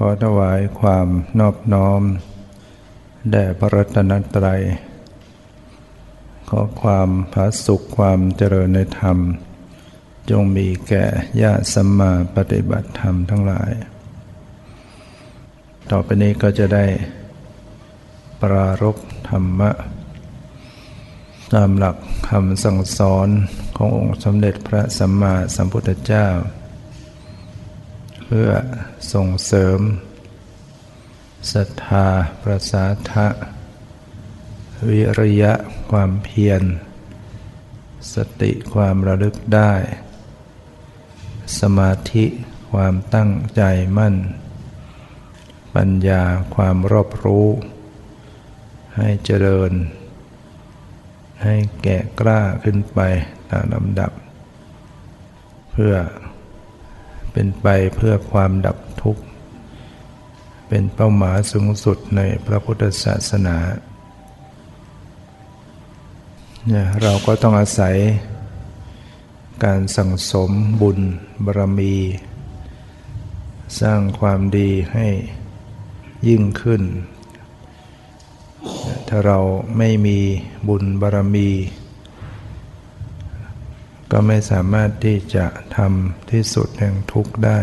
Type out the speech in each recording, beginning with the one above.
ขอถวายความนอบน้อม แด่พระรัตนตรัย ขอความผาสุขความเจริญในธรรม จงมีแก่ญาติสัมมาปฏิบัติธรรมทั้งหลาย ต่อไปนี้ก็จะได้ ปรารบธรรมะ ตามหลักคำสั่งสอนขององค์สมเด็จพระสัมมาสัมพุทธเจ้า เพื่อส่งเสริมศรัทธาประสาทะ วิริยะความเพียร สติความระลึกได้ สมาธิความตั้งใจมั่น ปัญญาความรอบรู้ ให้เจริญ ให้แก่กล้าขึ้นไปตามลำดับ เพื่อ เป็นไปเพื่อความดับทุกข์ เป็นเป้าหมายสูงสุดในพระพุทธศาสนาเนี่ยเราก็ต้องอาศัยการสั่งสมบุญบารมี สร้างความดีให้ยิ่งขึ้น ถ้าเราไม่มีบุญบารมี ก็ไม่สามารถที่จะทำที่สุดแห่งทุกข์ได้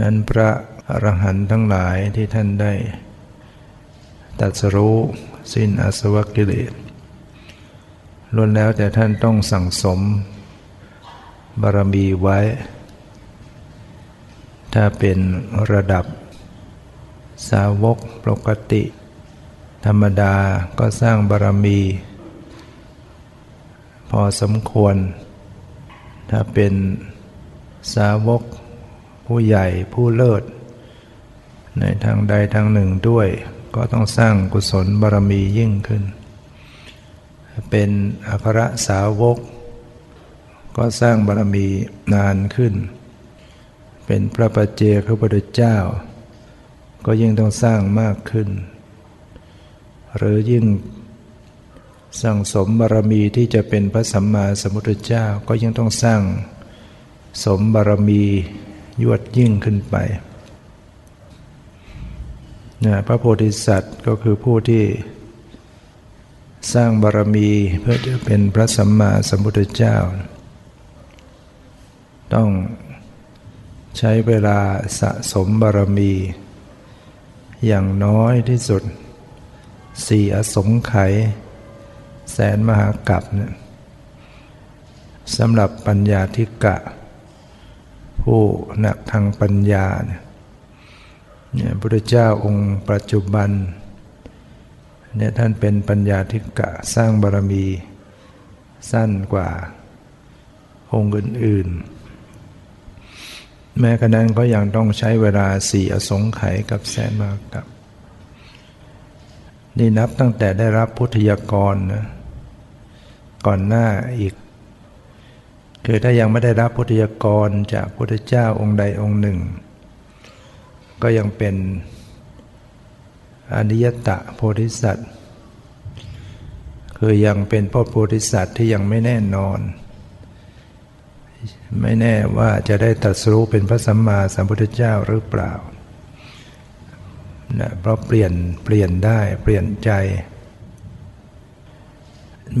นั้นพระอรหันต์ทั้งหลายที่ท่านได้ตรัสรู้สิ้นอาสวกิเลสล้วนแล้วแต่ท่านต้องสั่งสม บารมีไว้ ถ้าเป็นระดับ สาวกปกติ ธรรมดาก็สร้างบารมี อสมควร ถ้าเป็นสาวกผู้ใหญ่ผู้เลิศ ในทางใดทางหนึ่งด้วย ก็ต้องสร้างกุศลบารมียิ่งขึ้น เป็นอัครสาวก ก็สร้างบารมีนานขึ้น เป็นพระปัจเจกพระพุทธเจ้า ก็ยิ่งต้องสร้างมากขึ้น หรือยิ่ง สั่งสมบารมีที่จะเป็นพระสัมมาสัมพุทธเจ้าก็ยิ่งต้องสร้าง สมบารมียวดยิ่งขึ้นไปนะพระโพธิสัตว์ก็คือผู้ที่สร้างบารมีเพื่อจะเป็นพระสัมมาสัมพุทธเจ้า ต้องใช้เวลาสะสมบารมี อย่างน้อยที่สุดสี่อสงไขย แสนมหากัปเนี่ยสำหรับปัญญาธิกะ ผู้หนักทางปัญญาเนี่ยพระพุทธเจ้าองค์ปัจจุบันเนี่ยท่านเป็นปัญญาธิกะสร้างบารมีสั้นกว่าองค์อื่นๆ แม้กระนั้นก็ยังต้องใช้เวลาสี่อสงไขยกับแสนมากกับ นี่นับตั้งแต่ได้รับพุทธยากรนะ ก่อนหน้าอีก คือถ้ายังไม่ได้รับพุทธยากรจากพุทธเจ้าองค์ใดองค์หนึ่ง ก็ยังเป็นอนิยตะโพธิสัตว์ คือยังเป็นพ่อโพธิสัตว์ที่ยังไม่แน่นอน ไม่แน่ว่าจะได้ตรัสรู้เป็นพระสัมมาสัมพุทธเจ้าหรือเปล่านะเพราะเปลี่ยนเปลี่ยนได้เปลี่ยนใจ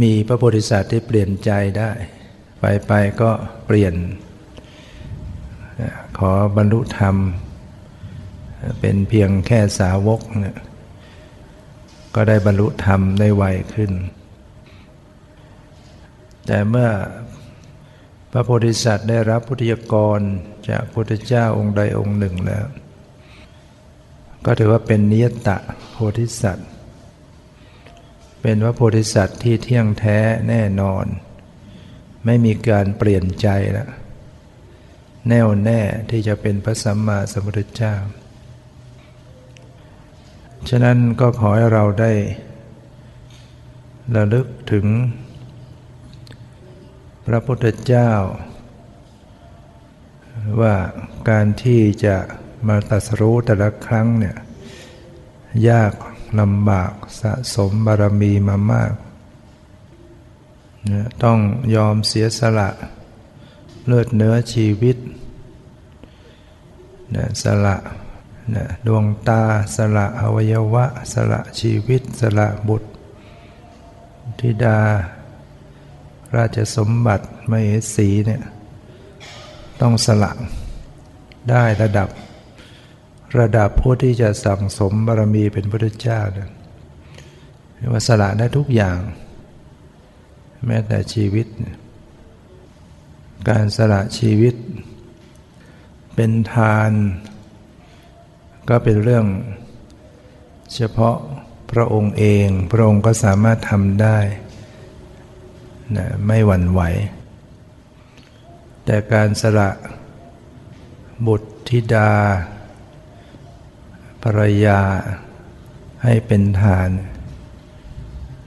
มีพระโพธิสัตว์ที่เปลี่ยนใจได้ ไปไปก็เปลี่ยน ขอบรรลุธรรม เป็นเพียงแค่สาวกเนี่ยก็ได้บรรลุธรรมได้ไวขึ้น แต่เมื่อพระโพธิสัตว์ได้รับพุทธิยกรจากพุทธเจ้าองค์ใดองค์หนึ่งแล้ว ก็ถือว่าเป็นนิยตะโพธิสัตว์ เป็นพระโพธิสัตว์ที่เที่ยงแท้แน่นอน ไม่มีการเปลี่ยนใจแล้วแน่วแน่ที่จะเป็นพระสัมมาสัมพุทธเจ้า ฉะนั้นก็ขอให้เราได้ระลึกถึง พระพุทธเจ้า ว่าการที่จะมาตัสรู้แต่ละครั้งเนี่ยยาก ลำบากสะสมบารมีมามากต้องยอมเสียสละเลือดเนื้อชีวิตนะสละนะดวงตาสละอวัยวะ สละชีวิต สละบุตรธิดา ราชสมบัติมเหสีเนี่ยต้องสละได้ระดับ ระดับผู้ที่จะสั่งสมบารมีเป็นพระพุทธเจ้าเนี่ยว่าสละได้ทุกอย่าง แม้แต่ชีวิต การสละชีวิต เป็นทาน ก็เป็นเรื่อง เฉพาะพระองค์เอง พระองค์ก็สามารถทำได้นะไม่หวั่นไหว แต่การสละบุตรธิดา ภรรยาให้เป็นทาน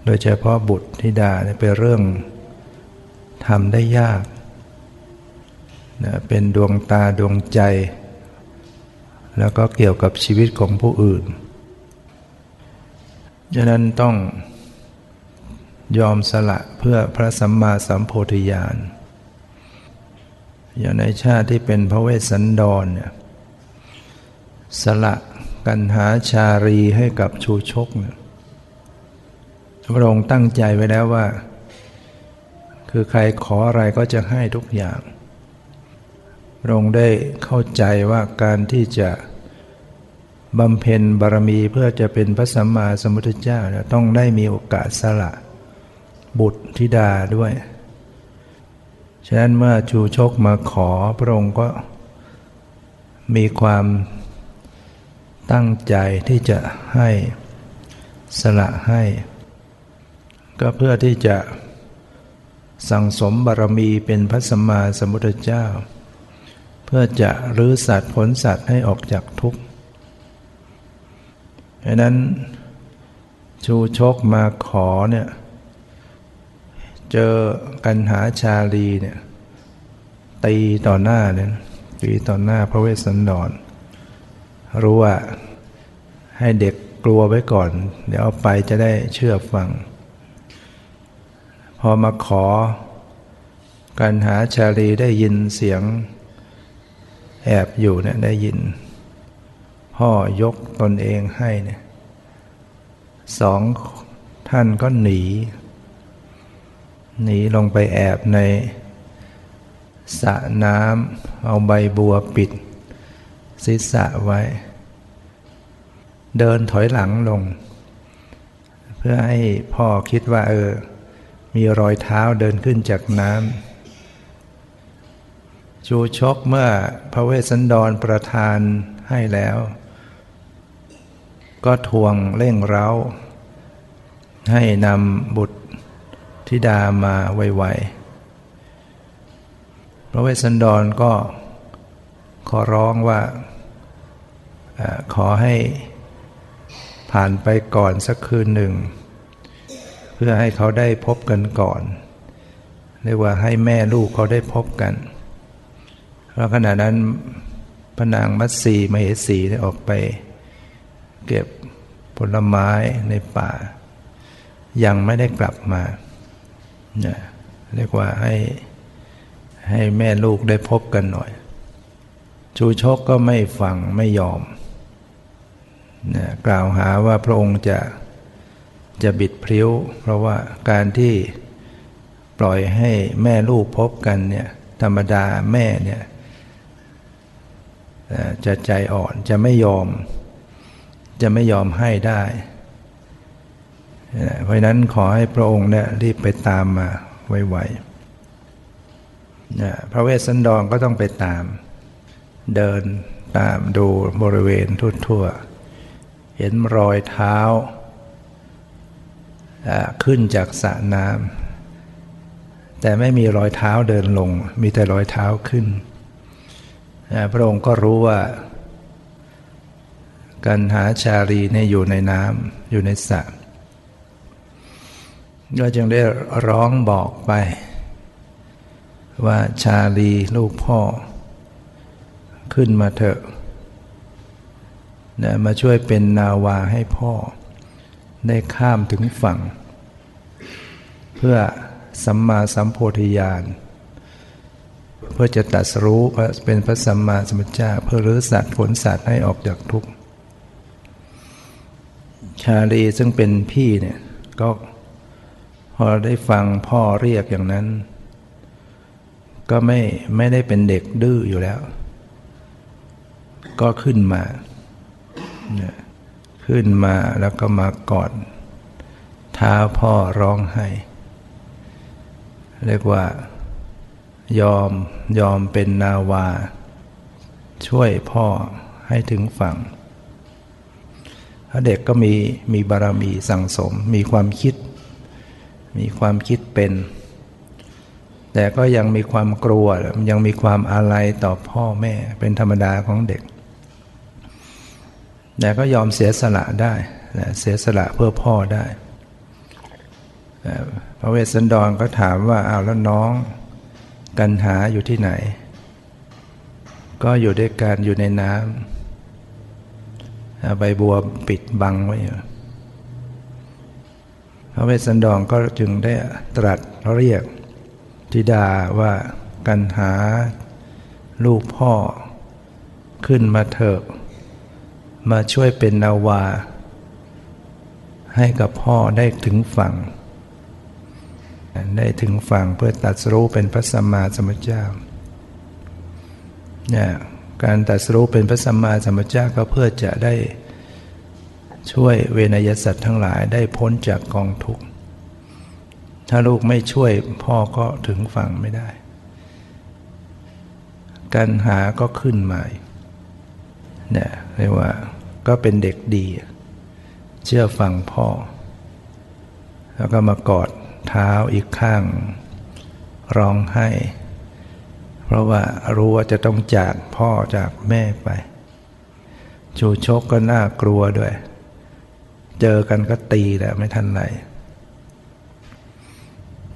โดยเฉพาะบุตรธิดาเป็นเรื่องทำได้ยากนะเป็นดวงตาดวงใจ แล้วก็เกี่ยวกับชีวิตของผู้อื่น ฉะนั้นต้องยอมสละเพื่อพระสัมมาสัมโพธิญาณ อย่างในชาติที่เป็นพระเวสสันดรเนี่ยสละ กันหาชารีให้กับชูชกเนี่ยพระองค์ตั้งใจไว้แล้วว่า คือใครขออะไรก็จะให้ทุกอย่าง พระองค์ได้เข้าใจว่าการที่จะบำเพ็ญบารมีเพื่อจะเป็นพระสัมมาสัมพุทธเจ้าต้องได้มีโอกาสสละ บุตรธิดาด้วย ฉะนั้นเมื่อชูชกมาขอพระองค์ก็มีความ ตั้งใจที่จะให้สละให้ ก็เพื่อที่จะสั่งสมบารมีเป็นพระสัมมาสัมพุทธเจ้า เพื่อจะรื้อสัตว์ผลสัตว์ให้ออกจากทุกข์ดังนั้นชูชกมาขอเนี่ยเจอกันหาชาลีเนี่ยตีต่อหน้าเนี่ยตีต่อหน้าพระเวสสันดรรู้ว่า ให้เด็กกลัวไว้ก่อน เดี๋ยวเอาไปจะได้เชื่อฟัง พอมาขอ กันหาชาลีได้ยินเสียง แอบอยู่เนี่ยได้ยิน พ่อยกตนเองให้เนี่ยสองท่านก็หนี หนีลงไปแอบในสระน้ำเอาใบบัวปิดศีรษะไว้ เดินถอยหลังลง เพื่อให้พ่อคิดว่า เออ มีรอยเท้าเดินขึ้นจากน้ำชูชกเมื่อพระเวสสันดรประทานให้แล้ว ก็ทวงเร่งเร้า ให้นำบุตรธิดามาไวๆ พระเวสสันดรก็ขอร้องว่าอขอให้ ผ่านไปก่อนสักคืนหนึ่ง เพื่อให้เขาได้พบกันก่อนเรียกว่าให้แม่ลูกเขาได้พบกันแล้วขณะนั้นพระนางมัตสีมเหสีได้ออกไป เก็บผลไม้ในป่า ยังไม่ได้กลับมาเนี่ยเรียกว่าให้ให้แม่ลูกได้พบกันหน่อย ชูชกก็ไม่ฟังไม่ยอม กล่าวหาว่าพระองค์จะจะบิดพริ้ว เพราะว่าการที่ปล่อยให้แม่ลูกพบกันเนี่ยธรรมดาแม่เนี่ยจะใจอ่อนจะไม่ยอม จะไม่ยอมให้ได้ เพราะนั้นขอให้พระองค์เนี่ยรีบไปตามมาไวๆพระเวสสันดรก็ต้องไปตาม เดินตามดูบริเวณทั่วๆ เห็นรอยเท้า ขึ้นจากสระน้ำแต่ไม่มีรอยเท้าเดินลง มีแต่รอยเท้าขึ้น พระองค์ก็รู้ว่า กันหาชาลีเนี่ยอยู่ในน้ำอยู่ในสระก็จึงได้ร้องบอกไป ว่าชาลีลูกพ่อ ขึ้นมาเถอะ นะมาช่วยเป็นนาวาให้พ่อ ได้ข้ามถึงฝั่ง เพื่อสัมมาสัมโพธิญาณเพื่อจะตัดรู้เป็นพระสัมมาสัมพุทธเจ้าเพื่อรื้อสัตว์ผลสัตว์ให้ออกจากทุกข์ชาลีซึ่งเป็นพี่เนี่ยก็พอได้ฟังพ่อเรียกอย่างนั้น ก็ไม่ไม่ได้เป็นเด็กดื้ออยู่แล้ว ก็ขึ้นมา ขึ้นมาแล้วก็มากอดท้าพ่อร้องไห้ เรียกว่า ยอมยอมเป็นนาวา ช่วยพ่อให้ถึงฝั่งเด็กก็มีมีบารมีสั่งสม มีความคิด มีความคิดเป็น แต่ก็ยังมีความกลัวยังมีความอาลัยต่อพ่อแม่เป็นธรรมดาของเด็ก แต่ก็ยอมเสียสละได้เสียสละเพื่อพ่อได้พระเวสสันดรก็ถามว่าอ้าวแล้วน้องกันหาอยู่ที่ไหน ก็อยู่ด้วยกันอยู่ในน้ำใบบัวปิดบังไว้พระเวสสันดรก็จึงได้ตรัสเรียกธิดาว่ากันหาลูกพ่อขึ้นมาเถอะ มาช่วยเป็นนาวา ให้กับพ่อได้ถึงฝั่ง ได้ถึงฝั่งเพื่อตัดสู้เป็นพระสัมมาสัมพุทธเจ้าเนี่ยการตัดสู้เป็นพระสัมมาสัมพุทธเจ้าก็เพื่อจะได้ช่วยเวนยสัตว์ทั้งหลายได้พ้นจากกองทุกข์ ถ้าลูกไม่ช่วยพ่อก็ถึงฝั่งไม่ได้การหาก็ขึ้นมาเนี่ยเรียกว่า ก็เป็นเด็กดี เชื่อฟังพ่อ แล้วก็มากอดเท้าอีกข้าง ร้องไห้ เพราะว่ารู้ว่าจะต้องจากพ่อจากแม่ไป ชูชกก็น่ากลัวด้วย เจอกันก็ตีแหละไม่ทันไร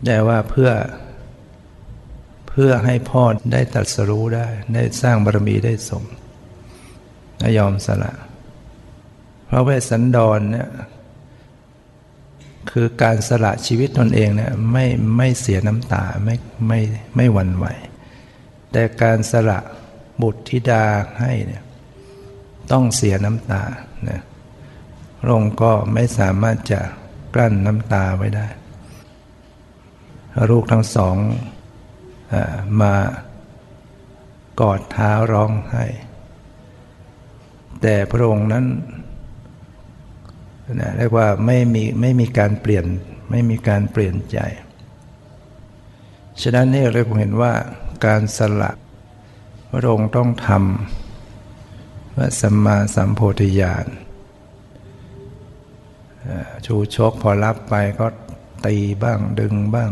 แต่ว่าเพื่อเพื่อให้พ่อได้ตัดสรู้ได้ ได้สร้างบารมีได้สมยอมสละ พระเวสสันดรเนี่ยคือการสละชีวิตตนเองเนี่ยไม่ไม่เสียน้ำตาไม่ไม่ไม่หวั่นไหว แต่การสละบุตรธิดาให้เนี่ยต้องเสียน้ำตาเนี่ยพระองค์ก็ไม่สามารถจะกลั้นน้ำตาไว้ได้ ลูกทั้งสองมากอดเท้าร้องไห้ แต่พระองค์นั้น เรียกว่าไม่มีไม่มีการเปลี่ยนไม่มีการเปลี่ยนใจ ฉะนั้นนี่เราเห็นว่าการสละพระองค์ต้องทำว่าสัมมาสัมโพธิญาณชูชกพอรับไปก็ตีบ้างดึงบ้าง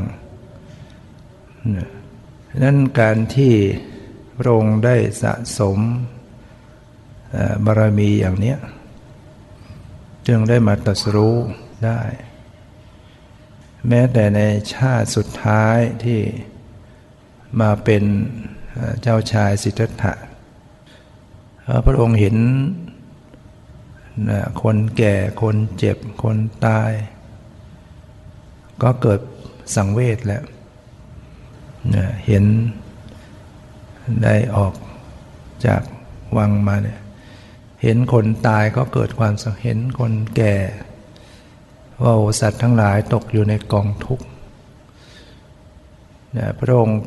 นั้นการที่พระองค์ได้สะสมบารมีอย่างนี้ จึงได้มาตรัสรู้ได้ แม้แต่ในชาติสุดท้ายที่มาเป็นเจ้าชายสิทธัตถะพระองค์เห็นคนแก่คนเจ็บคนตาย ก็เกิดสังเวชแล้วเห็นได้ออกจากวังมาเนี่ย เห็นคนตายก็เกิดความสังเห็นคนแก่ ว่าสัตว์ทั้งหลายตกอยู่ในกองทุกข์พระองค์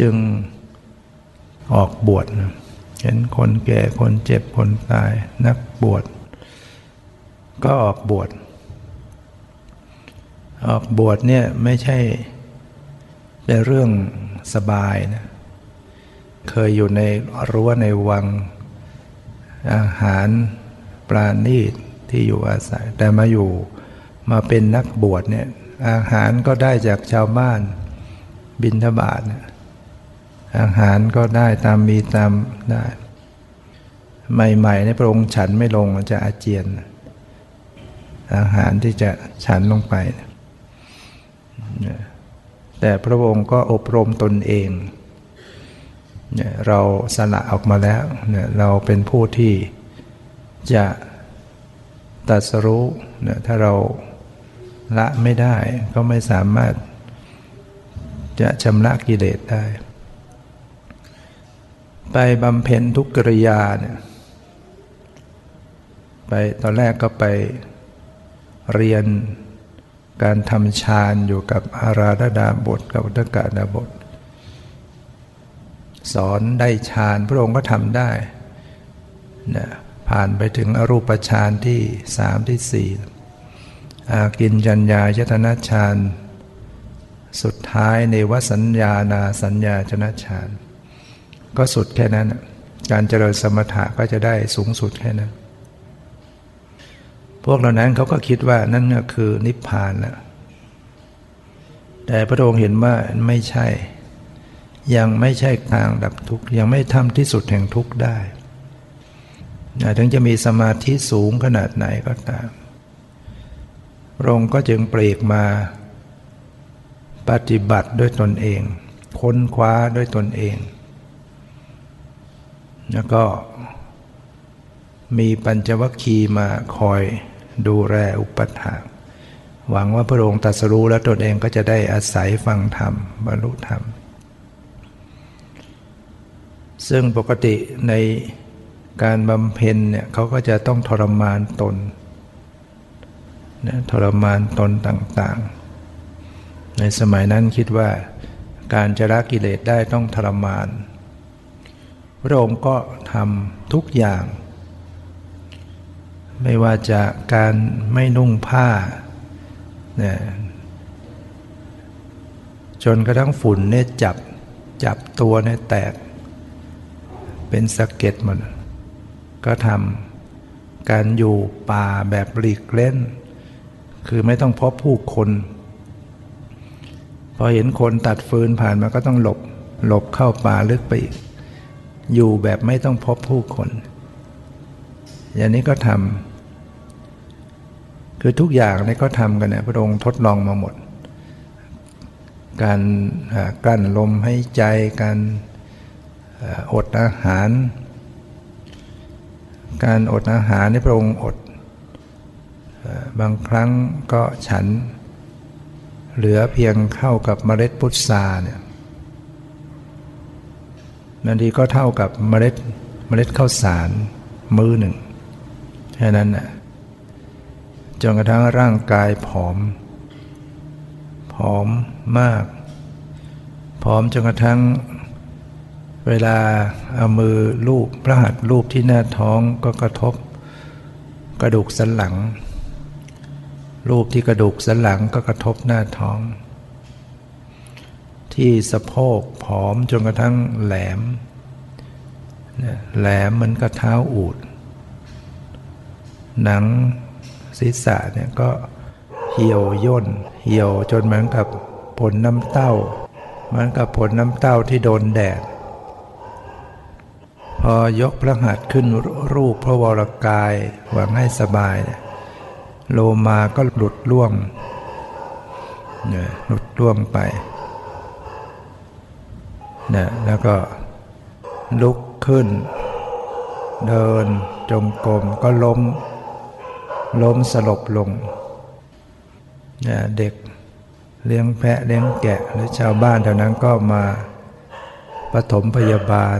จึงออกบวชเห็นคนแก่คนเจ็บคนตายนักบวชก็ออกบวช ออกบวชเนี่ยไม่ใช่เป็นเรื่องสบายนะ เคยอยู่ในรั้วในวัง อาหารปราณีตที่อยู่อาศัย แต่มาอยู่มาเป็นนักบวชเนี่ยอาหารก็ได้จากชาวบ้านบินทบาทเนี่ยอาหารก็ได้ตามมีตามได้ ใหม่ๆในพระองค์ฉันไม่ลงจะอาเจียน อาหารที่จะฉันลงไป แต่พระองค์ก็อบรมตนเอง เนี่ยเราสละออกมาแล้วเนี่ยเราเป็นผู้ที่จะตัดสรู้เนี่ยถ้าเราละไม่ได้ก็ไม่สามารถจะชำระกิเลสได้ ไปบำเพ็ญทุกกิริยาเนี่ยไปตอนแรกก็ไปเรียนการทำฌานอยู่กับอาราธดาบทกับอุตกาดาบท สอนได้ฌานพระองค์ก็ทำได้นะผ่านไปถึงอรูปฌานที่สามที่สี่อากินจัญญายตนะฌานสุดท้ายในวสัญญานาสัญญาจนะฌานก็สุดแค่นั้น การเจริญสมถะก็จะได้สูงสุดแค่นั้น พวกเหล่านั้นเขาก็คิดว่านั่นก็คือนิพพานแล้วแต่พระองค์เห็นว่าไม่ใช่ ยังไม่ใช่ทางดับทุกข์ยังไม่ทำที่สุดแห่งทุกข์ได้ถึงจะมีสมาธิสูงขนาดไหนก็ตามพระองค์ก็จึงเปรกมา ปฏิบัติด้วยตนเอง ค้นคว้าด้วยตนเอง แล้วก็มีปัญจวัคคีย์มาคอยดูแลอุปถากหวังว่าพระองค์ตรัสรู้แล้วตนเองก็จะได้อาศัยฟังธรรมบรรลุธรรม ซึ่งปกติในการบำเพ็ญเนี่ยเขาก็จะต้องทรมานตนนะทรมานตนต่างๆ ในสมัยนั้นคิดว่าการจะละกิเลสได้ต้องทรมาน พระองค์ก็ทำทุกอย่าง ไม่ว่าจะการไม่นุ่งผ้าเนี่ยจนกระทั่งฝุ่นเนี่ยจับจับตัวเนี่ยแตก เป็นสะเก็ดหมด ก็ทำการอยู่ป่าแบบหลีกเล่น คือไม่ต้องพบผู้คน พอเห็นคนตัดฟืนผ่านมาก็ต้องหลบ หลบเข้าป่าลึกไปอีก อยู่แบบไม่ต้องพบผู้คน อย่างนี้ก็ทำคือทุกอย่างนี่ก็ทำกันเนี่ยพระองค์ทดลองมาหมดการกั้นลมให้ใจการ อดอาหาร การอดอาหารในพระองค์อด บางครั้งก็ฉัน เหลือเพียงเข้ากับเมล็ดพุทราเนี่ยบางทีก็เท่ากับเมล็ดเมล็ดข้าวสารมือหนึ่งแค่นั้นน่ะจนกระทั่งร่างกายผอม ผอมมาก ผอมจนกระทั่ง เวลาเอามือลูบพระหัตถ์ลูบที่หน้าท้องก็กระทบ กระดูกสันหลัง รูปที่กระดูกสันหลังก็กระทบหน้าท้อง ที่สะโพกผอมจนกระทั่งแหลม แหลมมันกระเท้าอูด หนังศีรษะเนี่ยก็เหี่ยวย่น เหี่ยวจนเหมือนกับผลน้ำเต้า เหมือนกับผลน้ำเต้าที่โดนแดด พอยกพระหัตถ์ขึ้นรูปพระวรกายหวังให้สบาย โลมาก็หลุดล่วงเนี่ยหลุดล่วงไปเนี่ยแล้วก็ลุกขึ้น เดินจงกรมก็ล้ม ล้มสลบลงเนี่ยเด็กเลี้ยงแพะเลี้ยงแกะหรือชาวบ้านแถวนั้นก็มา ปฐมพยาบาล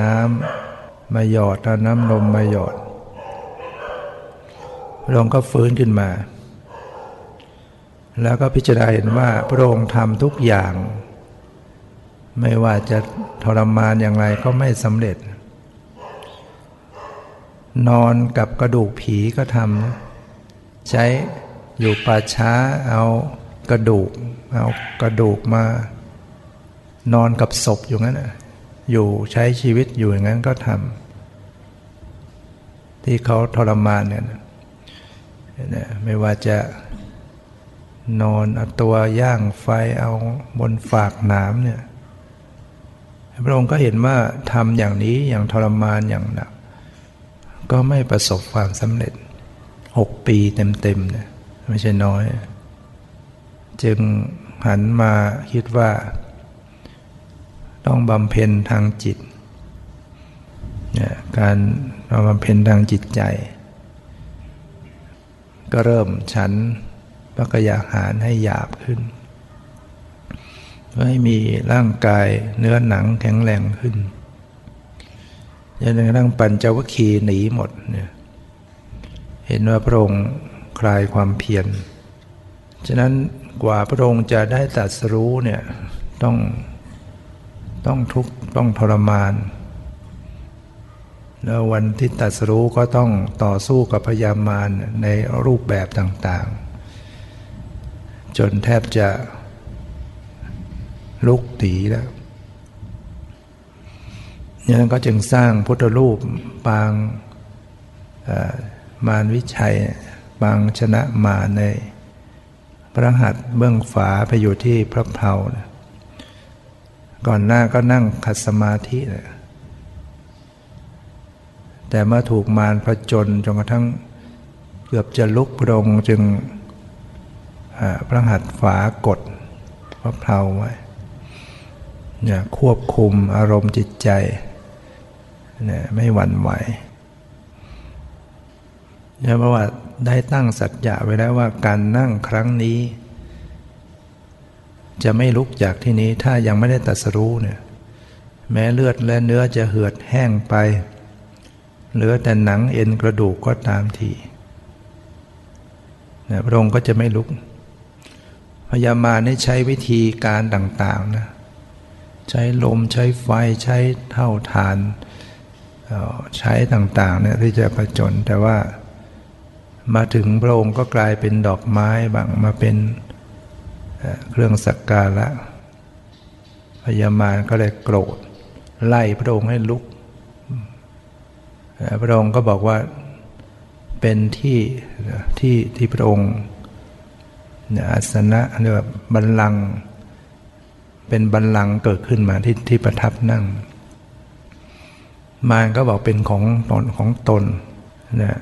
น้ำมาหยอดเอาน้ำนมมาหยอดพระองค์ก็ฟื้นขึ้นมา แล้วก็พิจารณาเห็นว่าพระองค์ทำทุกอย่าง ไม่ว่าจะทรมานอย่างไรก็ไม่สำเร็จ นอนกับกระดูกผีก็ทำใช้อยู่ป่าช้าเอากระดูก เอากระดูกมา นอนกับศพอยู่งั้นอยู่ใช้ชีวิตอยู่อย่างนั้นก็ทำที่เขาทรมานเนี่ยไม่ว่าจะนอนเอาตัวย่างไฟเอาบนฝากหนามเนี่ยพระองค์ก็เห็นว่าทำอย่างนี้อย่างทรมานอย่างหนัก ก็ไม่ประสบความสำเร็จหกปีเต็มๆเนี่ยไม่ใช่น้อย จึงหันมาคิดว่า ต้องบำเพ็ญทางจิตเนี่ยการบำเพ็ญทางจิตใจ ก็เริ่มฉันพระกยาหารให้หยาบขึ้นเพื่อให้มีร่างกายเนื้อหนังแข็งแรงขึ้นจนกระทั่งปัญจวัคคีย์หนีหมดเนี่ยเห็นว่าพระองค์คลายความเพียร ฉะนั้นกว่าพระองค์จะได้ตัดสรู้เนี่ยต้อง ต้องทุกข์ต้องทรมาน แล้ววันที่ตัดสู้ก็ต้องต่อสู้กับพยามารในรูปแบบต่างๆ จนแทบจะลุกตีแล้วนั้นก็จึงสร้างพุทธรูปปางมารวิชัยปางชนะมาในพระหัตถ์เบื้องฝาไปอยู่ที่พระเพลา ก่อนหน้าก็นั่งขัดสมาธินะแต่เมื่อถูกมารผจญจนกระทั่งเกือบจะลุกพรงจึงพระหัตถ์ฝากดพระเพลาไว้เนี่ยควบคุมอารมณ์จิตใจเนี่ยไม่หวั่นไหวเนี่ยเพราะว่าได้ตั้งสัจจะไว้แล้วว่าการนั่งครั้งนี้ จะไม่ลุกจากที่นี้ถ้ายังไม่ได้ตัดสรู้เนี่ยแม้เลือดและเนื้อจะเหือดแห้งไป เหลือแต่หนังเอ็นกระดูกก็ตามทีเนี่ยพระองค์ก็จะไม่ลุก พยามาได้ใช้วิธีการต่างๆนะใช้ลมใช้ไฟใช้เท่าทาน ใช้ต่างๆเนี่ยที่จะประจนแต่ว่ามาถึงพระองค์ก็กลายเป็นดอกไม้บางมาเป็น เครื่องสักการะพญามารก็เลยโกรธ ไล่พระองค์ให้ลุก พระองค์ก็บอกว่าเป็นที่ที่ที่พระองค์อาสนะเรียกว่าบัลลังก์เป็นบัลลังก์เกิดขึ้นมาที่ที่ประทับนั่ง มารก็บอกเป็นของตนของตนนะ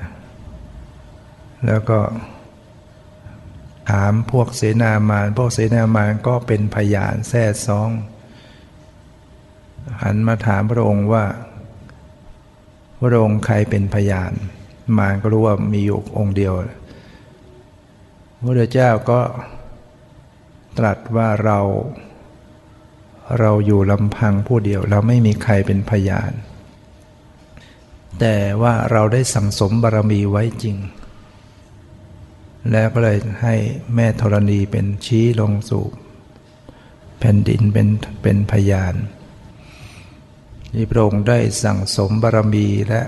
แล้วก็ ถามพวกเสนามารพวกเสนามารก็เป็นพยานแท้ซอง หันมาถามพระองค์ว่า พระองค์ใครเป็นพยาน มารก็รู้ว่ามีอยู่องค์เดียว พระเจ้าก็ตรัสว่าเรา เราอยู่ลำพังผู้เดียว เราไม่มีใครเป็นพยาน แต่ว่าเราได้สั่งสมบารมีไว้จริง แล้วก็เลยให้แม่ธรณีเป็นชี้ลงสู่แผ่นดินเป็นเป็นพยานที่พระองค์ได้สั่งสมบารมีและ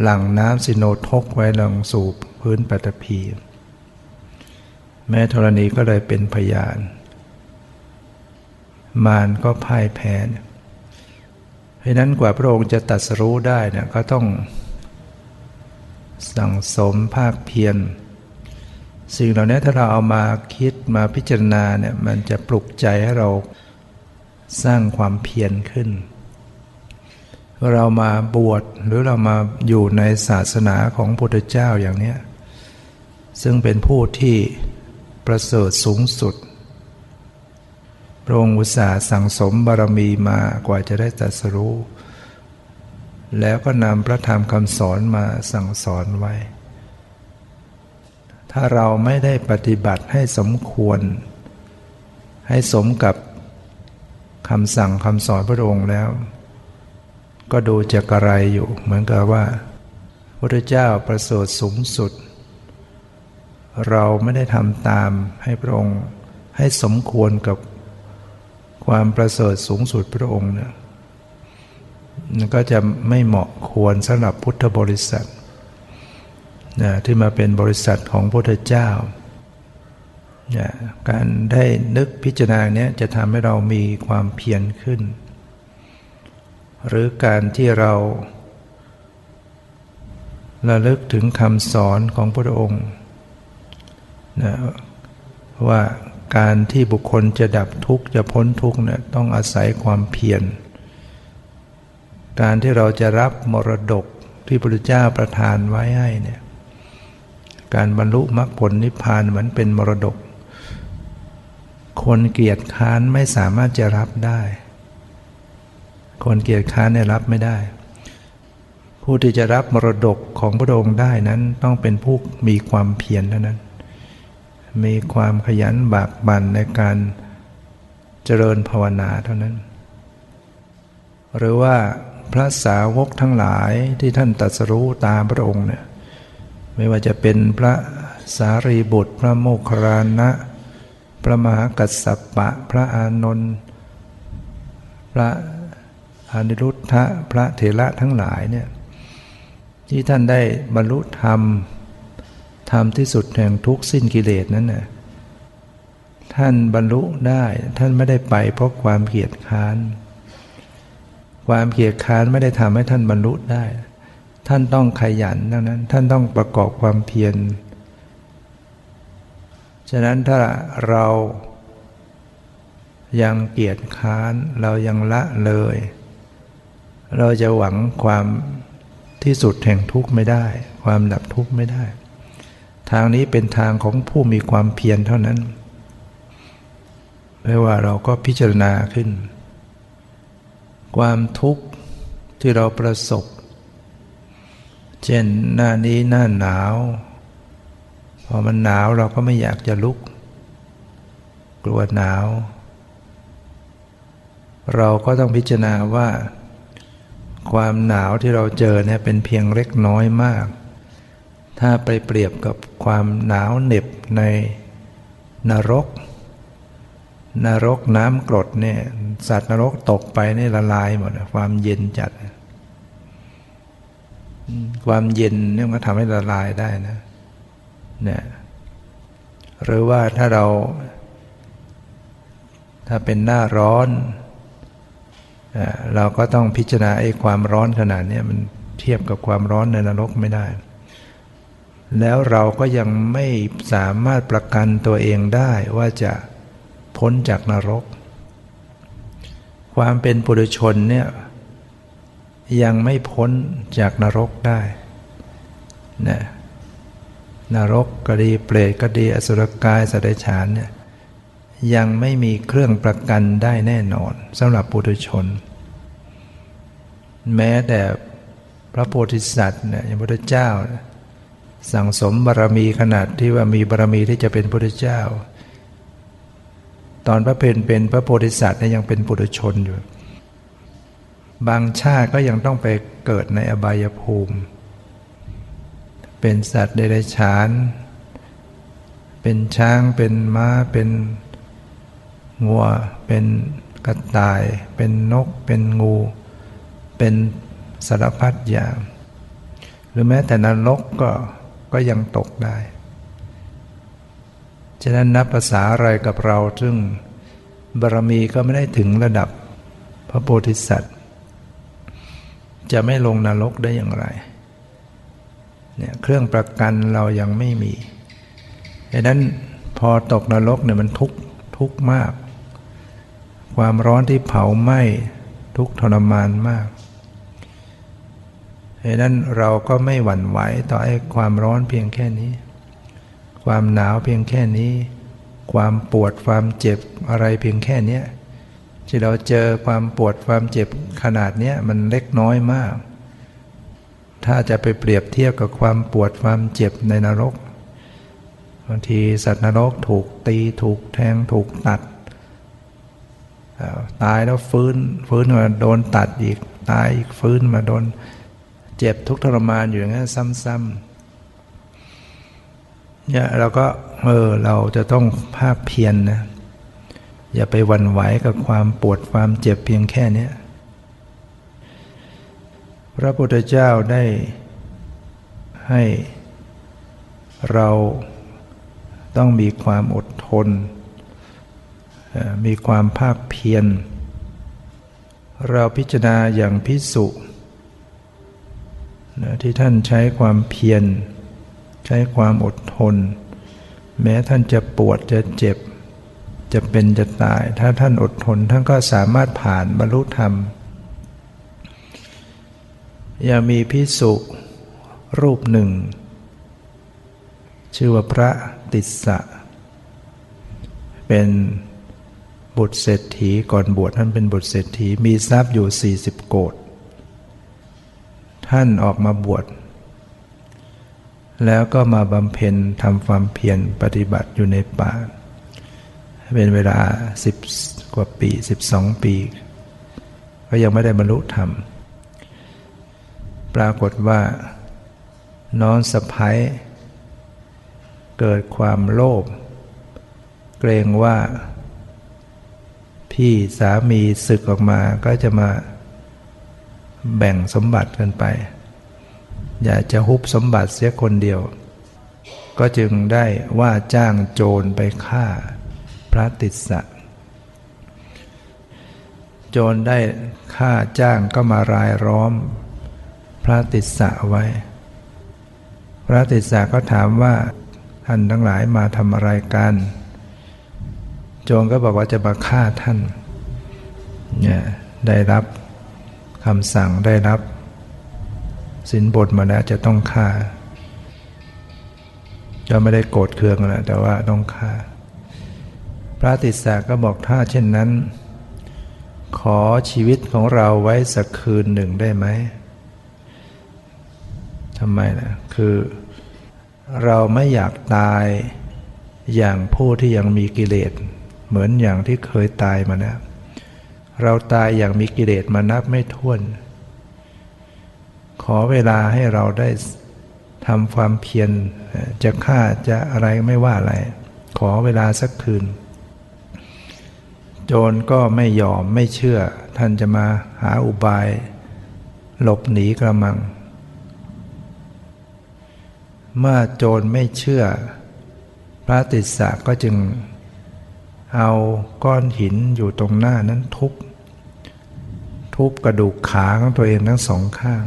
หลั่งน้ำสิโนทกไว้ลงสู่พื้นปฐพี แม่ธรณีก็เลยเป็นพยาน มารก็พ่ายแพ้ เพราะนั้นกว่าพระองค์จะตัดสรู้ได้เนี่ยก็ต้องสั่งสมภาคเพียร สิ่งเหล่านี้ถ้าเราเอามาคิดมาพิจารณาเนี่ยมันจะปลุกใจให้เราสร้างความเพียรขึ้น เรามาบวชหรือเรามาอยู่ในศาสนาของพุทธเจ้าอย่างเนี้ยซึ่งเป็นผู้ที่ประเสริฐสูงสุดพระองค์อุตส่าห์สั่งสมบารมีมากว่าจะได้ตรัสรู้ แล้วก็นำพระธรรมคำสอนมาสั่งสอนไว้ ถ้าเราไม่ได้ปฏิบัติให้สมควร ให้สมกับคำสั่งคำสอนพระองค์แล้ว ก็ดูจะกระไรอยู่ เหมือนกับว่าพระเจ้าประเสริฐสูงสุด เราไม่ได้ทำตามให้พระองค์ให้สมควรกับความประเสริฐสูงสุดพระองค์เนี่ยก็จะไม่เหมาะควรสำหรับพุทธบริษัท นะที่มาเป็นบริษัทของพระพุทธเจ้านะการได้นึกพิจารณาเนี้ยจะทำให้เรามีความเพียรขึ้น หรือการที่เราระลึกถึงคำสอนของพระองค์นะว่าการที่บุคคลจะดับทุกข์จะพ้นทุกข์เนี่ยต้องอาศัยความเพียร การที่เราจะรับมรดกที่พระเจ้าประทานไว้ให้เนี่ย การบรรลุมรรคผลนิพพานเหมือนเป็นมรดก คนเกียรติค้านไม่สามารถจะรับได้ คนเกียรติค้านเนี่ยรับไม่ได้ ผู้ที่จะรับมรดกของพระองค์ได้นั้นต้องเป็นผู้มีความเพียรเท่านั้น มีความขยันบากบั่นในการเจริญภาวนาเท่านั้น หรือว่าพระสาวกทั้งหลายที่ท่านตรัสรู้ตามพระองค์เนี่ย ไม่ว่าจะเป็นพระสารีบุตร พระโมคคารณะพระมหากัสสปะ พระอานนท์พระอนิรุทธะพระเถระทั้งหลายเนี่ยที่ท่านได้บรรลุธรรมธรรมที่สุดแห่งทุกสิ้นกิเลสนั้นน่ะท่านบรรลุได้ท่านไม่ได้ไปเพราะความเกียจค้าน ความเกียจค้านไม่ได้ทำให้ท่านบรรลุได้ ท่านต้องขยันดังนั้น ท่านต้องประกอบความเพียร ฉะนั้นถ้าเรายังเกียจค้านเรายังละเลย เราจะหวังความที่สุดแห่งทุกข์ไม่ได้ ความดับทุกข์ไม่ได้ ทางนี้เป็นทางของผู้มีความเพียรเท่านั้นไม่ว่าเราก็พิจารณาขึ้น ความทุกข์ที่เราประสบ เช่นหน้านี้หน้าหนาว พอมันหนาวเราก็ไม่อยากจะลุก กลัวหนาว เราก็ต้องพิจารณาว่า ความหนาวที่เราเจอเนี่ยเป็นเพียงเล็กน้อยมาก ถ้าไปเปรียบกับความหนาวเหน็บในนรก นรกน้ำกรดเนี่ยสัตว์นรกตกไปนี่ละลายหมดความเย็นจัด ความเย็นเนี่ยมันทำให้ละลายได้นะเนี่ยหรือว่าถ้าเรา ถ้าเป็นหน้าร้อน เราก็ต้องพิจารณาไอ้ความร้อนขนาดนี้มันเทียบกับความร้อนในนรกไม่ได้ แล้วเราก็ยังไม่สามารถประกันตัวเองได้ว่าจะพ้นจากนรก ความเป็นปุถุชนเนี่ย ยังไม่พ้นจากนรกได้นะนรกก็ดีเปรตก็ดีอสุรกายสัตว์เดรัจฉานเนี่ยยังไม่มีเครื่องประกันได้แน่นอนสำหรับปุถุชน แม้แต่พระโพธิสัตว์เนี่ยอย่างพระเจ้า สั่งสมบารมีขนาดที่ว่ามีบารมีที่จะเป็นพระเจ้า ตอนพระเพนเป็นพระโพธิสัตว์เนี่ยยังเป็นปุถุชนอยู่ บางชาติก็ยังต้องไปเกิดในอบายภูมิ เป็นสัตว์เดรัจฉาน เป็นช้าง เป็นม้า เป็นงัว เป็นกระต่าย เป็นนก เป็นงู เป็นสารพัดอย่าง หรือแม้แต่นรกก็ก็ยังตกได้ ฉะนั้นนับภาษาอะไรกับเราซึ่งบารมีก็ไม่ได้ถึงระดับพระโพธิสัตว์ จะไม่ลงนรกได้อย่างไรเนี่ยเครื่องประกันเรายังไม่มีดังนั้นพอตกนรกเนี่ยมันทุกทุกมาก ความร้อนที่เผาไหม้ทุกทรมานมากดังนั้นเราก็ไม่หวั่นไหวต่อไอ้ความร้อนเพียงแค่นี้ ความหนาวเพียงแค่นี้ ความปวดความเจ็บอะไรเพียงแค่นี้ ที่เราเจอความปวดความเจ็บขนาดนี้มันเล็กน้อยมาก ถ้าจะไปเปรียบเทียบกับความปวดความเจ็บในนรกบางทีสัตว์นรกถูกตีถูกแทงถูกตัด ตายแล้วฟื้นฟื้นมาโดนตัดอีกตายอีกฟื้นมาโดนเจ็บทุกทรมานอยู่อย่างนั้นซ้ำๆเนี่ยเราก็เออเราจะต้องภาคเพียรนนะ อย่าไปวันไหวกับความปวดความเจ็บเพียงแค่นี้พระพุทธเจ้าได้ให้เราต้องมีความอดทน มีความภาคเพียร เราพิจารณาอย่างพิสุที่ท่านใช้ความเพียร ใช้ความอดทน แม้ท่านจะปวดจะเจ็บ จะเป็นจะตาย ถ้าท่านอดทนท่านก็สามารถผ่านบรรลุธรรมย่ามีพิสุรูปหนึ่ง ชื่อว่าพระติสสะเป็นบุตรเศรษฐีก่อนบวชท่านเป็นบุตรเศรษฐีมีทรัพย์อยู่ 40 โกดท่านออกมาบวชแล้วก็มาบำเพ็ญทำความเพียรปฏิบัติอยู่ในป่า เป็นเวลาสิบกว่าปีสิบสองปี ก็ยังไม่ได้บรรลุธรรม ปรากฏว่าน้องสะพ้ายเกิดความโลภเกรงว่า พี่สามีศึกออกมาก็จะมาแบ่งสมบัติกันไป อยากจะฮุบสมบัติเสียคนเดียว ก็จึงได้ว่าจ้างโจรไปฆ่า พระติสสะโจรได้ฆ่าจ้างก็มารายล้อม พระติสสะไว้ พระติสสะก็ถามว่าท่านทั้งหลายมาทำอะไรกัน โจรก็บอกว่าจะมาฆ่าท่านเนี่ยได้รับคำสั่งได้รับสินบทมาแล้วจะต้องฆ่าก็ไม่ได้โกรธเคืองนะแต่ว่าต้องฆ่า พระติสสะก็บอกถ้าเช่นนั้น ขอชีวิตของเราไว้สักคืนหนึ่งได้ไหมทำไมนะคือ เราไม่อยากตายอย่างผู้ที่ยังมีกิเลส เหมือนอย่างที่เคยตายมาแล้วเราตายอย่างมีกิเลสมานับไม่ถ้วน ขอเวลาให้เราได้ทำความเพียรจะฆ่าจะอะไรไม่ว่าอะไร ขอเวลาสักคืน โจรก็ไม่ยอมไม่เชื่อ ท่านจะมาหาอุบาย หลบหนีกระมัง เมื่อโจรไม่เชื่อ พระติสสะก็จึง เอาก้อนหินอยู่ตรงหน้านั้นทุบทุบกระดูกขาของตัวเองทั้งสองข้าง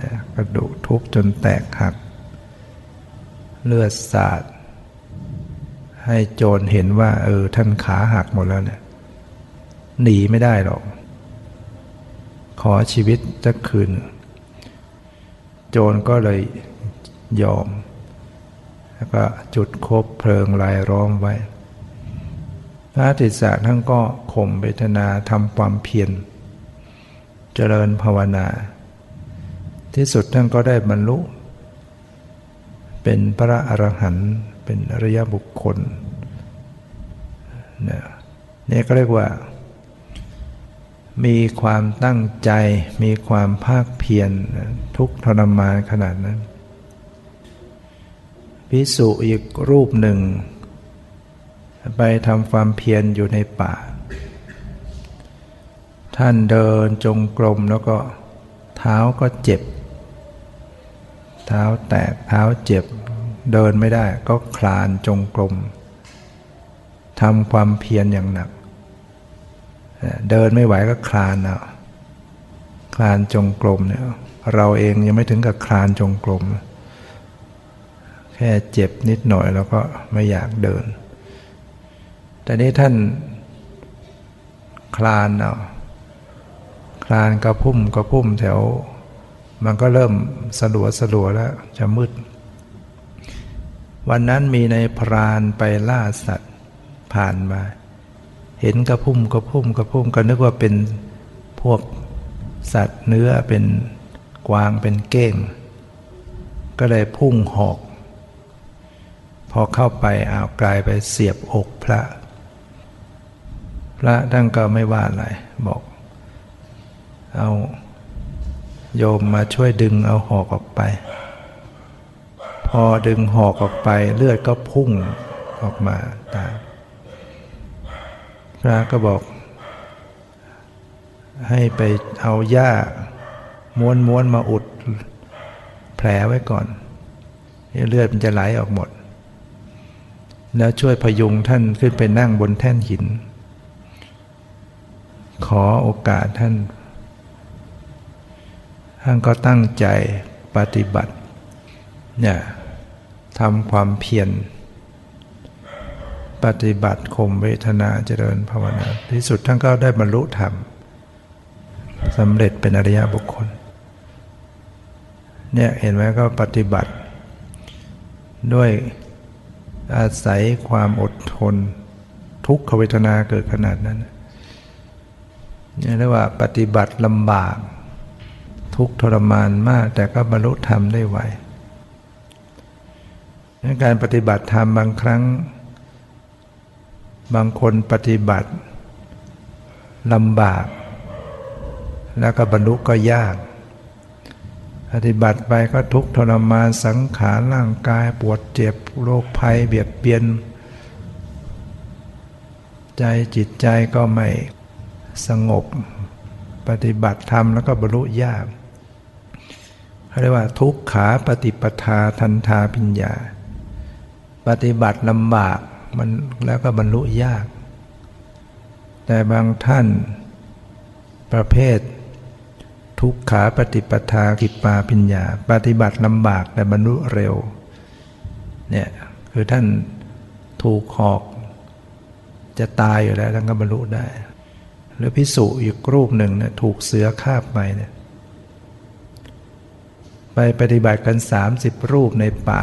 นะกระดูกทุบจนแตกหัก เลือดสาด ให้โจรเห็นว่า เออ ท่านขาหักหมดแล้วเนี่ยหนีไม่ได้หรอก ขอชีวิตจะคืน โจรก็เลยยอม แล้วก็จุดคบเพลิงลายร้อมไว้ พระติสสะท่านก็ข่มเวทนาทำความเพียรเจริญภาวนา ที่สุดท่านก็ได้บรรลุ เป็นพระอรหันต์ เป็นอริยบุคคลเนี่ยก็เรียกว่า มีความตั้งใจ มีความภาคเพียรทุกทรมานขนาดนั้นพิสุอีกรูปหนึ่ง ไปทำความเพียรอยู่ในป่า ท่านเดินจงกรมแล้วก็เท้าก็เจ็บ เท้าแตกเท้าเจ็บ เดินไม่ได้ ก็คลานจงกรมทำความเพียรอย่างหนัก เดินไม่ไหวก็คลานเอาคลานจงกรมเนี่ยเราเองยังไม่ถึงกับคลานจงกรมแค่เจ็บนิดหน่อยแล้วก็ไม่อยากเดิน แต่นี้ท่านคลานเอาคลานกระพุ่มกระพุ่มแถว มันก็เริ่มสลัวสลัวแล้วจะมืด วันนั้นมีในพรานไปล่าสัตว์ผ่านมา เห็นกระพุ่มกระพุ่มกระพุ่มก็นึกว่าเป็นพวกสัตว์เนื้อเป็นกวางเป็นเก้ง ก็เลยพุ่งหอก พอเข้าไปอ้าวกลายไปเสียบอกพระ พระท่านก็ไม่ว่าอะไรบอก เอาโยมมาช่วยดึงเอาหอกออกไป พอดึงหอกออกไปเลือดก็พุ่งออกมาตาพระก็บอก ให้ไปเอาหญ้าม้วนม้วนมาอุดแผลไว้ก่อนเลือดมันจะไหลออกหมด แล้วช่วยพยุงท่านขึ้นไปนั่งบนแท่นหิน ขอโอกาสท่าน ท่านก็ตั้งใจปฏิบัติเนี่ย ทำความเพียรปฏิบัติข่มเวทนาเจริญภาวนา ที่สุดท่านก็ได้บรรลุธรรมสำเร็จเป็นอริยบุคคล เนี่ยเห็นไหมก็ปฏิบัติ ด้วยอาศัยความอดทน ทุกขเวทนาเกิดขนาดนั้นเนี่ยเรียกว่าปฏิบัติลำบาก ทุกทรมานมากแต่ก็บรรลุธรรมได้ไว การปฏิบัติธรรมบางครั้ง บางคนปฏิบัติลำบาก แล้วก็บรรลุก็ยาก ปฏิบัติไปก็ทุกทรมานสังขารร่างกายปวดเจ็บโรคภัยเบียดเบียน ใจจิตใจก็ไม่สงบ ปฏิบัติธรรมแล้วก็บรรลุยากเขาเรียกว่าทุกขาปฏิปทาทันทาปิญญา ปฏิบัติลำบากมันแล้วก็บรรลุยาก แต่บางท่านประเภท ทุกขาปฏิปทากิปาปิญญา ปฏิบัติลำบากแต่บรรลุเร็วเนี่ยคือท่านถูกหอกจะตายอยู่แล้วท่านก็บรรลุได้ หรือพิสุอีกรูปหนึ่งเนี่ยถูกเสือคาบไปเนี่ยไปปฏิบัติกันสามสิบรูปในป่า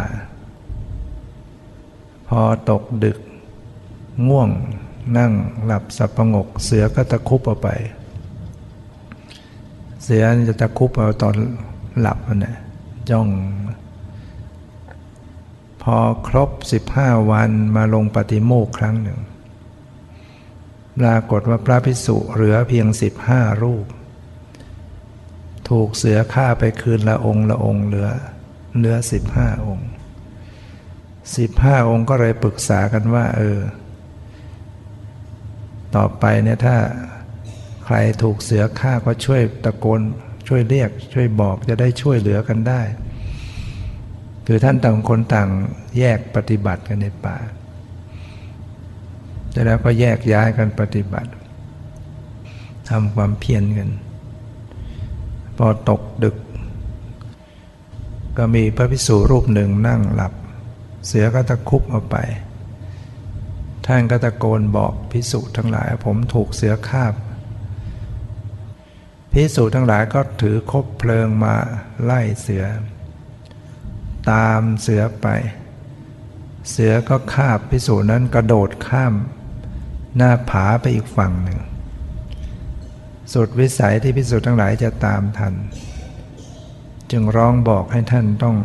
พอตกดึก ง่วงนั่งหลับสับประงก เสือก็ตะคุบเอาไป เสือจะตะคุบเอาตอนหลับนะจ้อง พอครบสิบห้าวันมาลงปฏิโมกครั้งหนึ่งปรากฏว่าพระพิสุเหลือเพียงสิบห้ารูป ถูกเสือฆ่าไปคืนละองค์ละองค์เหลือเหลือสิบห้าองค์ สิบห้าองค์ก็เลยปรึกษากันว่า เออ ต่อไปเนี่ยถ้าใครถูกเสือฆ่าก็ช่วยตะโกนช่วยเรียก ช่วยบอกจะได้ช่วยเหลือกันได้ คือท่านต่างคนต่างแยกปฏิบัติกันในป่าแล้วก็แยกย้ายกันปฏิบัติทำความเพียรกัน พอตกดึก ก็มีพระพิสุรูปหนึ่งนั่งหลับ เสือก็ตะคุบเอาไป ท่านก็ตะโกนบอกพิสุทั้งหลาย ผมถูกเสือคาบพิสุทั้งหลายก็ถือคบเพลิงมาไล่เสือ ตามเสือไป เสือก็คาบพิสุนั้นกระโดดข้าม หน้าผาไปอีกฝั่งหนึ่ง สุดวิสัยที่พิสุทั้งหลายจะตามทัน จึงร้องบอกให้ท่านต้อง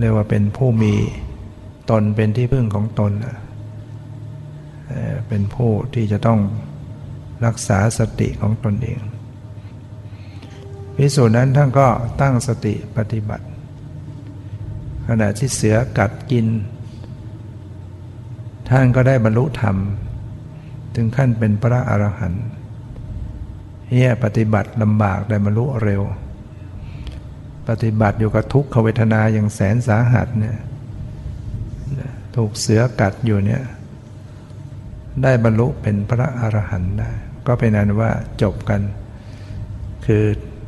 เรียกว่าเป็นผู้มีตนเป็นที่พึ่งของตน เป็นผู้ที่จะต้องรักษาสติของตนเองพิสูจน์นั้นท่านก็ตั้งสติปฏิบัติ ขณะที่เสือกัดกิน ท่านก็ได้บรรลุธรรม ถึงขั้นเป็นพระอรหันต์เฮียปฏิบัติลำบากได้บรรลุเร็ว ปฏิบัติอยู่กับทุกขเวทนาอย่างแสนสาหัสเนี่ยถูกเสือกัดอยู่เนี่ยได้บรรลุเป็นพระอรหันต์ได้ก็เป็นนั้นว่าจบกัน คือ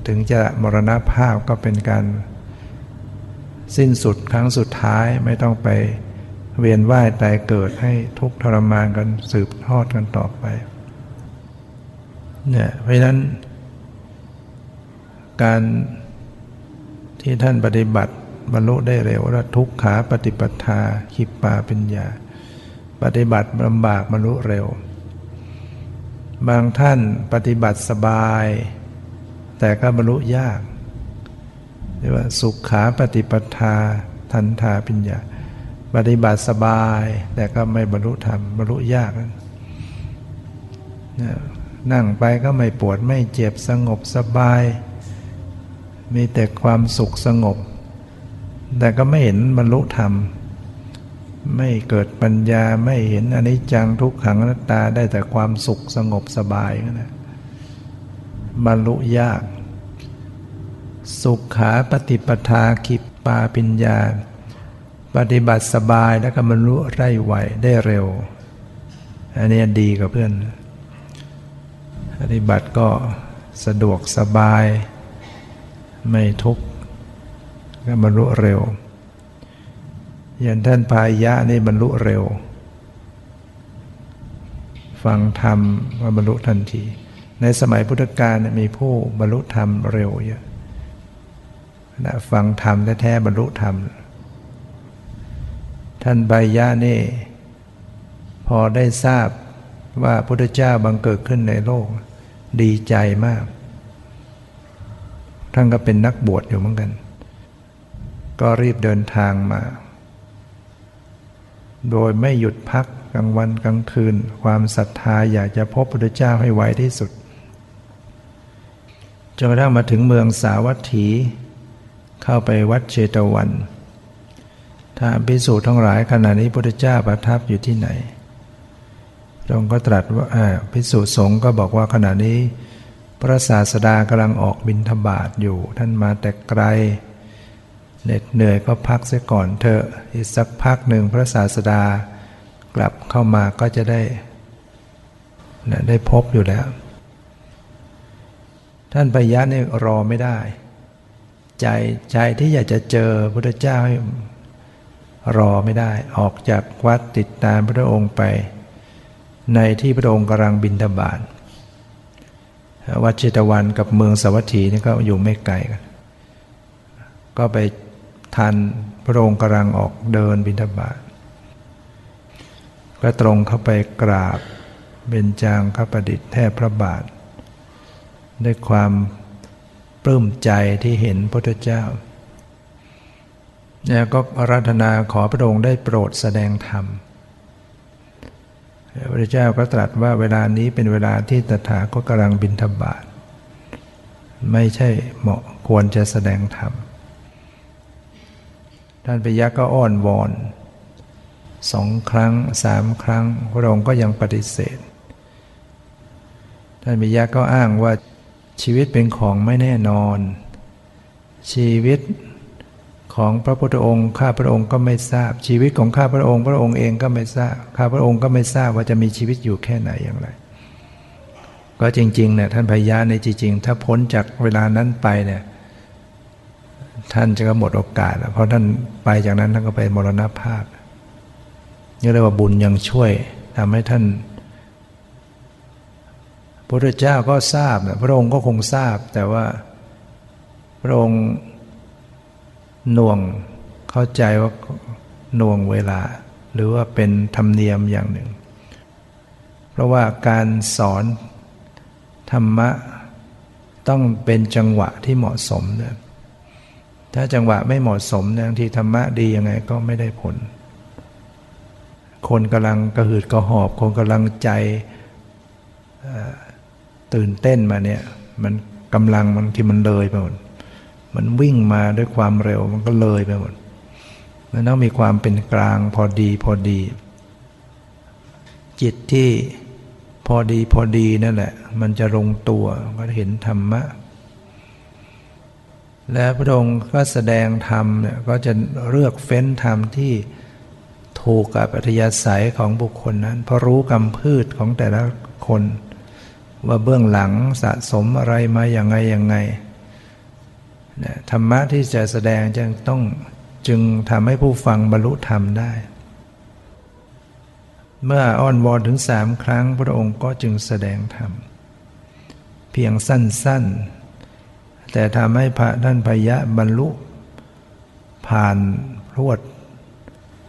ถึงจะมรณภาพก็เป็นการสิ้นสุดครั้งสุดท้ายไม่ต้องไปเวียนว่ายตายเกิดให้ทุกทรมานกันสืบทอดกันต่อไปเนี่ยเพราะฉะนั้น การ ที่ท่านปฏิบัติบรรลุได้เร็วและทุกขาปฏิปทาขิปปาปัญญา ปฏิบัติลำบากบรรลุเร็ว บางท่านปฏิบัติสบาย แต่ก็บรรลุยากเรียกว่าสุขขาปฏิปทาทันทาปัญญา ปฏิบัติสบาย แต่ก็ไม่บรรลุธรรมบรรลุยากนั้นนั่งไปก็ไม่ปวดไม่เจ็บสงบสบาย มีแต่ความสุขสงบ แต่ก็ไม่เห็นบรรลุธรรม ไม่เกิดปัญญาไม่เห็นอนิจจังทุกขังอนัตตาได้แต่ความสุขสงบสบายนะบรรลุยาก สุขขาปฏิปทาคิปปาปิญญา ปฏิบัติสบายแล้วก็บรรลุไร้ไหวได้เร็ว อันนี้ดีกับเพื่อนปฏิบัติก็สะดวกสบาย ไม่ทุกข์ก็บรรลุเร็ว อย่างท่านพายะนี่บรรลุเร็ว ฟังธรรมมาบรรลุทันที ในสมัยพุทธกาลมีผู้บรรลุธรรมเร็วเยอะนะฟังธรรมแท้ๆบรรลุธรรม ท่านใบยะนี่ พอได้ทราบว่าพุทธเจ้าบังเกิดขึ้นในโลก ดีใจมาก ท่านก็เป็นนักบวชอยู่เหมือนกัน ก็รีบเดินทางมา โดยไม่หยุดพักกลางวันกลางคืน ความศรัทธาอยากจะพบพุทธเจ้าให้ไวที่สุดจนกระทั่งมาถึงเมืองสาวัตถี เข้าไปวัดเชตวันถ้าพิสูจน์ทั้งหลายขณะนี้พุทธเจ้าประทับอยู่ที่ไหนพรงก็ตรัสว่าพิสูจน์สงฆ์ก็บอกว่าขณะนี้ พระศาสดากำลังออกบินทบาทอยู่ ท่านมาแต่ไกลเหน็ดเหนื่อยก็พักเสียก่อนเถอะอีกสักพักหนึ่งพระศาสดากลับเข้ามาก็จะได้ได้พบอยู่แล้ว ท่านปยะนี่รอไม่ได้ ใจใจที่อยากจะเจอพระเจ้าให้รอไม่ได้ ออกจากวัดติดตามพระองค์ไป ในที่พระองค์กำลังบินทบาท วัดเจตวันกับเมืองสวัสดีนี่ก็อยู่ไม่ไกลกัน ก็ไปทันพระองค์กำลังออกเดินบินทบาทก็ตรงเข้าไปกราบเบญจางขประดิษฐ์แทบพระบาท ด้วยความปลื้มใจที่เห็นพระเจ้าเนี่ยก็อาราธนาขอพระองค์ได้โปรดแสดงธรรม พระเจ้าก็ตรัสว่าเวลานี้เป็นเวลาที่ตถาคตกำลังบินทบาทไม่ใช่เหมาะควรจะแสดงธรรม ท่านปิยะก็อ้อนวอนสองครั้งสามครั้ง พระองค์ก็ยังปฏิเสธ ท่านปิยะก็อ้างว่าชีวิตเป็นของไม่แน่นอน ชีวิต ของพระพุทธองค์ ข้าพระองค์ก็ไม่ทราบ ชีวิตของข้าพระองค์ พระองค์เองก็ไม่ทราบ ข้าพระองค์ก็ไม่ทราบว่าจะมีชีวิตอยู่แค่ไหนอย่างไร ก็จริงๆเนี่ยท่านพญาในจริง ๆ ถ้าพ้นจากเวลานั้นไปเนี่ยท่านจะก็หมดโอกาส เพราะท่านไปจากนั้นท่านก็ไปมรณภาพนี่เรียกว่าบุญยังช่วยทำให้ท่านพระเจ้าก็ทราบนะพระองค์ก็คงทราบ แต่ว่าพระองค์ หน่วงเข้าใจว่าหน่วงเวลา หรือว่าเป็นธรรมเนียมอย่างหนึ่ง เพราะว่าการสอนธรรมะต้องเป็นจังหวะที่เหมาะสมเนี่ยถ้าจังหวะไม่เหมาะสมบางทีธรรมะดียังไงก็ไม่ได้ผล คนกำลังกระหืดกระหอบ คนกำลังใจตื่นเต้นมาเนี่ย มันกำลังมันที่มันเลยไปหมด มันวิ่งมาด้วยความเร็วมันก็เลยไปหมด มันต้องมีความเป็นกลางพอดีพอดี จิตที่พอดีพอดีนั่นแหละ มันจะลงตัวก็เห็นธรรมะ และพระองค์ก็แสดงธรรมเนี่ยก็จะเลือกเฟ้นธรรมที่ถูกกับอัธยาศัยของบุคคลนั้นเพราะรู้กรรมพืชของแต่ละคน ว่าเบื้องหลังสะสมอะไรมาอย่างไงอย่างไง ธรรมะที่จะแสดงจึงต้องจึงทำให้ผู้ฟังบรรลุธรรมได้ เมื่ออ้อนวอนถึงสามครั้งพระองค์ก็จึงแสดงธรรม เพียงสั้นๆ แต่ทำให้พระท่านพยะบรรลุ ผ่านพรวด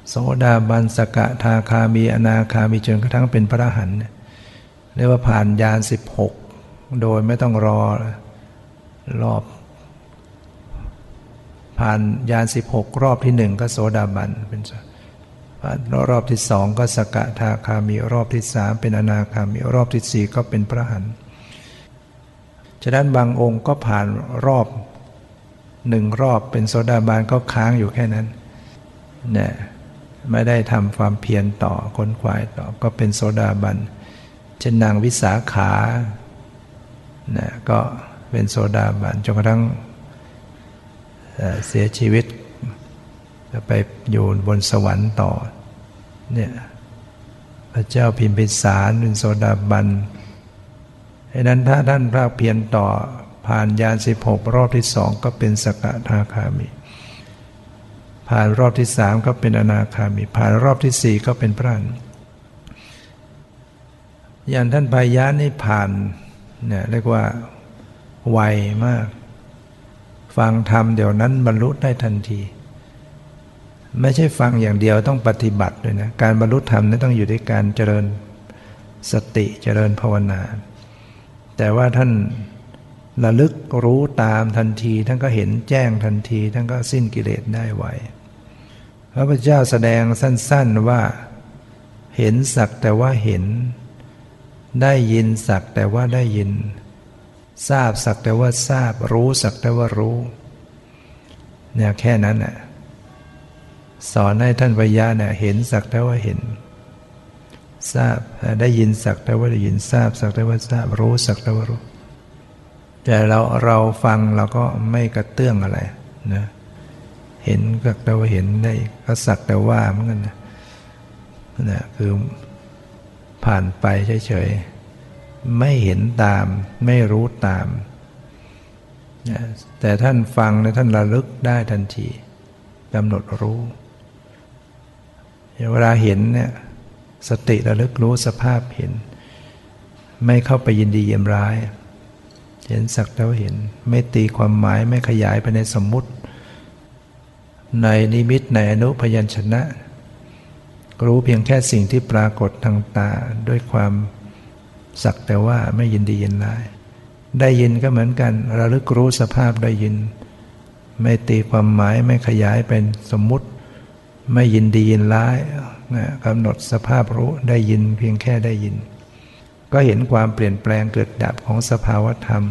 โสดาบันสกะทาคามีอนาคามีจนกระทั่งเป็นพระหันเรียกว่าผ่านยานสิบหกโดยไม่ต้องรอรอบ ผ่านยานสิบหกรอบที่หนึ่งก็โสดาบันเป็นผ่านรอบที่สองก็สกทาคามีรอบที่สามเป็นอนาคามีรอบที่สี่ก็เป็นพระหันฉะนั้นบางองค์ก็ผ่านรอบหนึ่งรอบเป็นโสดาบันก็ค้างอยู่แค่นั้นเนี่ยไม่ได้ทำความเพียรต่อค้นควายต่อก็เป็นโสดาบันเช่นนางวิสาขาเนะก็เป็นโซดาบันจนกระทั่ง เสียชีวิตจะไปอยู่บนสวรรค์ต่อเนี่ยพระเจ้าพิมพิสารเป็นโสดาบันดังนั้นถ้าท่านภาคเพียรต่อผ่านยานสิบหกรอบที่สองก็เป็นสกทาคามี ผ่านรอบที่สามก็เป็นอนาคามี ผ่านรอบที่สี่ก็เป็นพระนอย่างท่านพายะนี่ผ่านเนี่ยเรียกว่าไวมาก ฟังธรรมเดี๋ยวนั้นบรรลุได้ทันที ไม่ใช่ฟังอย่างเดียวต้องปฏิบัติด้วยนะการบรรลุธรรมนี่ต้องอยู่ด้วยการเจริญสติเจริญภาวนา แต่ว่าท่านระลึกรู้ตามทันที ท่านก็เห็นแจ้งทันที ท่านก็สิ้นกิเลสได้ไวพระพุทธเจ้าแสดงสั้น ๆว่า เห็นสักแต่ว่าเห็น ได้ยินสักแต่ว่าได้ยิน ทราบสักแต่ว่าทราบรู้สักแต่ว่ารู้เนี่ยแค่นั้นน่ะสอนให้ท่านวิยาเนี่ยเห็นสักแต่ว่าเห็น ทราบได้ยินสักแต่ว่าได้ยินทราบสักแต่ว่าทราบรู้สักแต่ว่ารู้ แต่เราเราฟังเราก็ไม่กระเตื้องอะไรนะเห็นสักแต่ว่าเห็นได้ก็สักแต่ว่าเหมือนกันนะนะคือผ่านไปเฉยๆ ไม่เห็นตาม ไม่รู้ตาม แต่ท่านฟังและท่านระลึกได้ทันทีกำหนดรู้เวลาเห็นเนี่ยสติระลึกรู้สภาพเห็น ไม่เข้าไปยินดีเยี่ยมร้าย เห็นสักแต่ว่าเห็น ไม่ตีความหมายไม่ขยายไปในสมมุติ ในนิมิตในอนุพยัญชนะ รู้เพียงแค่สิ่งที่ปรากฏทางตาด้วยความ สักแต่ว่าไม่ยินดียินร้าย ได้ยินก็เหมือนกันระลึกรู้สภาพได้ยิน ไม่ตีความหมายไม่ขยายเป็นสมมุติ ไม่ยินดียินร้ายกำหนดสภาพรู้ได้ยินเพียงแค่ได้ยิน ก็เห็นความเปลี่ยนแปลงเกิดดับของสภาวธรรม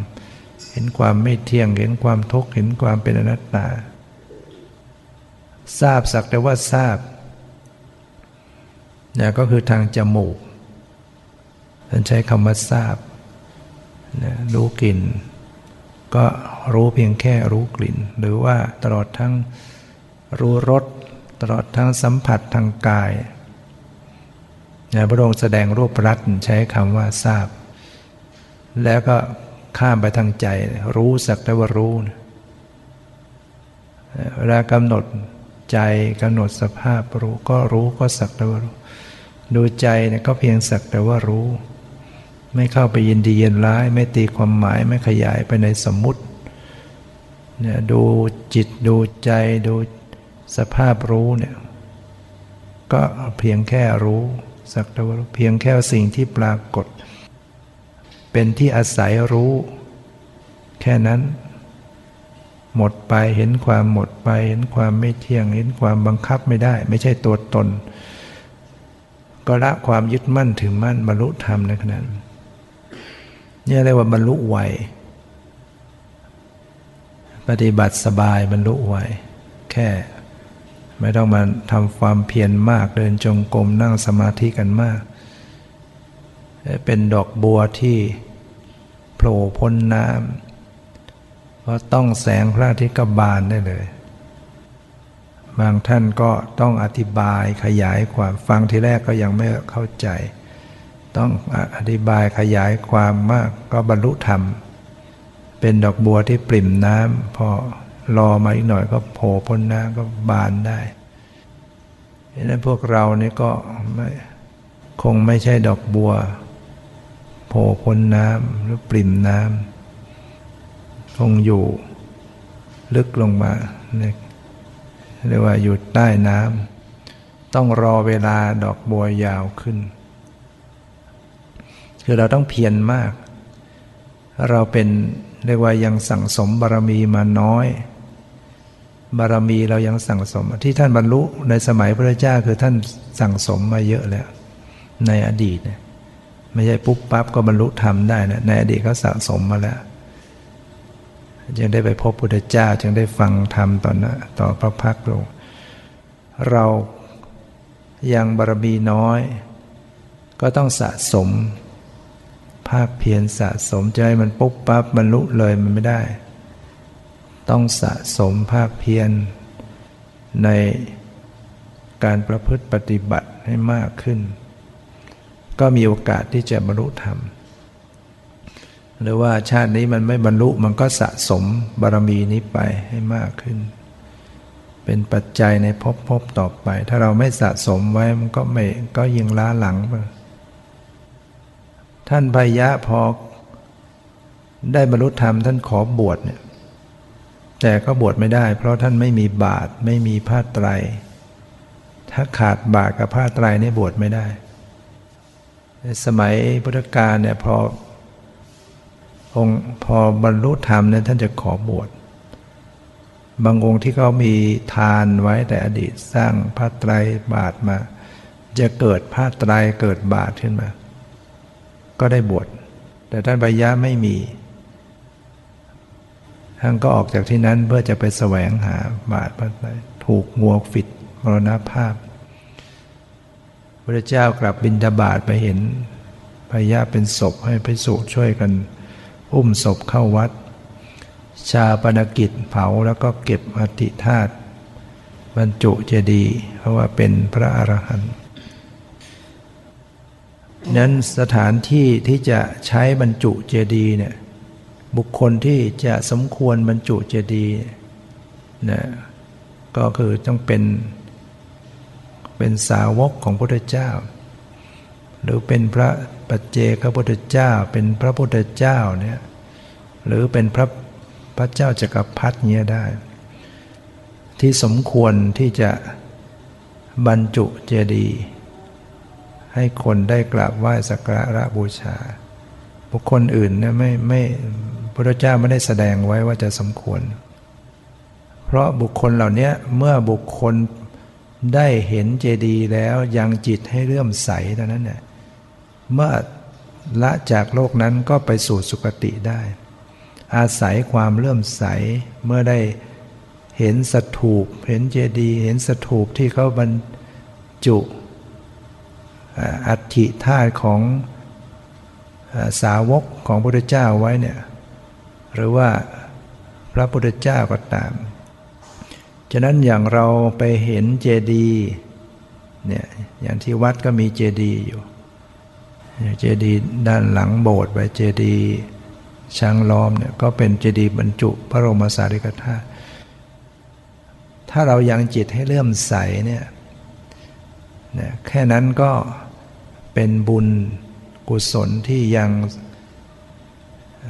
เห็นความไม่เที่ยงเห็นความทุกข์เห็นความเป็นอนัตตา ทราบสักแต่ว่าทราบนะก็คือทางจมูก ท่านใช้คำว่าทราบนะรู้กลิ่น ก็รู้เพียงแค่รู้กลิ่น หรือว่าตลอดทั้งรู้รสตลอดทั้งสัมผัสทางกายนะพระองค์แสดงรูปรัตน์ใช้คำว่าทราบ แล้วก็ข้ามไปทางใจ รู้สักแต่ว่ารู้เวลากำหนดใจกำหนดสภาพรู้ก็รู้ก็สักแต่ว่ารู้ ดูใจเนี่ยก็เพียงสักแต่ว่ารู้ ไม่เข้าไปยินดียินร้าย ไม่ตีความหมายไม่ขยายไปในสมมุติเนี่ยดูจิตดูใจดูสภาพรู้เนี่ยก็เพียงแค่รู้สักแต่ว่าเพียงแค่สิ่งที่ปรากฏ เป็นที่อาศัยรู้ แค่นั้น หมดไปเห็นความหมดไปเห็นความไม่เที่ยง เห็นความบังคับไม่ได้ ไม่ใช่ตัวตน ก็ละความยึดมั่นถือมั่นบรรลุธรรมในขณะนั้น นี่เรียกว่าบรรลุไวปฏิบัติสบายบรรลุไวแค่ ไม่ต้องมาทำความเพียรมากเดินจงกรมนั่งสมาธิกันมาก เป็นดอกบัวที่โผล่พ้นน้ำเพราะต้องแสงพระอาทิตย์ก็บานได้เลย บางท่านก็ต้องอธิบายขยายความฟังทีแรกก็ยังไม่เข้าใจ ต้องอธิบายขยายความมากก็บรรลุธรรม เป็นดอกบัวที่ปริ่มน้ำพอรอมาอีกหน่อยก็โผล่พ้นน้ำก็บานได้ดังนั้นพวกเรานี่ก็ไม่คงไม่ใช่ดอกบัว โผล่พ้นน้ำหรือปริ่มน้ำคงอยู่ลึกลงมาเนี่ยเรียกว่าอยู่ใต้น้ำต้องรอเวลาดอกบัวยาวขึ้น คือเราต้องเพียรมาก เราเป็นเรียกว่ายังสั่งสมบารมีมาน้อย บารมีเรายังสั่งสม ที่ท่านบรรลุในสมัยพระเจ้าคือท่านสั่งสมมาเยอะแล้ว ในอดีตเนี่ยไม่ใช่ปุ๊บปั๊บก็บรรลุธรรมได้นะในอดีตเขาสะสมมาแล้ว จึงได้ไปพบพุทธเจ้า จึงได้ฟังธรรมตอนนะต่อพระพักลงเรายังบารมีน้อย ก็ต้องสะสม ภาคเพียรสะสมใจมันปุ๊บปั๊บบรรลุเลยมันไม่ได้ ต้องสะสมภาคเพียรในการประพฤติปฏิบัติให้มากขึ้น ก็มีโอกาสที่จะบรรลุธรรม หรือว่าชาตินี้มันไม่บรรลุมันก็สะสมบารมีนี้ไปให้มากขึ้น เป็นปัจจัยในภพภพต่อไป ถ้าเราไม่สะสมไว้มันก็ไม่ก็ยิงล้าหลังไป ท่านพยะพอได้บรรลุธรรมท่านขอบวชเนี่ยแต่ก็บวชไม่ได้ เพราะท่านไม่มีบาตรไม่มีผ้าไตร ถ้าขาดบาตรกับผ้าไตรเนี่ยบวชไม่ได้ในสมัยพุทธกาลเนี่ยพอองค์พอบรรลุธรรมเนี่ยท่านจะขอบวชบางองค์ที่เขามีทานไว้แต่อดีตสร้างผ้าไตรบาตรมา จะเกิดผ้าไตรเกิดบาตรขึ้นมา ก็ได้บวชแต่ท่านใบยะไม่มีท่านก็ออกจากที่นั้นเพื่อจะไปแสวงหาบาทพระถูกงัวฟิดมรณภาพพระเจ้ากลับบินทบาทไปเห็นพญาเป็นศพให้พิสุช่วยกัน อุ้มศพเข้าวัด ชาปนกิจเผาแล้วก็เก็บอธิธาตุบรรจุเจดีย์เพราะว่าเป็นพระอรหันต์ นั้นสถานที่ที่จะใช้บรรจุเจดีย์เนี่ยบุคคลที่จะสมควรบรรจุเจดีย์นะก็คือต้องเป็น เป็นสาวกของพระพุทธเจ้า หรือเป็นพระปัจเจกพุทธเจ้า เป็นพระพุทธเจ้าเนี่ยหรือเป็นพระพระเจ้าจักรพรรดิเนี้ยได้ ที่สมควรที่จะบรรจุเจดีย์ ให้คนได้กราบไหว้สักการะบูชา บุคคลอื่นเนี่ยไม่ไม่พระเจ้าไม่ได้แสดงไว้ว่าจะสมควร เพราะบุคคลเหล่านี้เมื่อบุคคลได้เห็นเจดีย์แล้วยังจิตให้เลื่อมใสเท่านั้นเนี่ยเมื่อละจากโลกนั้นก็ไปสู่สุคติได้ อาศัยความเลื่อมใสเมื่อได้เห็นสถูป เห็นเจดีย์เห็นสถูปที่เขาบรรจุ อัฐิธาตุของสาวกของพระพุทธเจ้าไว้เนี่ยหรือว่าพระพุทธเจ้าก็ตาม ฉะนั้นอย่างเราไปเห็นเจดีย์เนี่ยอย่างที่วัดก็มีเจดีย์อยู่เจดีย์ด้านหลังโบสถ์ไปเจดีย์ช้างล้อมเนี่ยก็เป็นเจดีย์บรรจุพระบรมสารีริกธาตุถ้าเรายังจิตให้เลื่อมใสเนี่ยเนี่ยแค่นั้นก็ เป็นบุญกุศลที่ยัง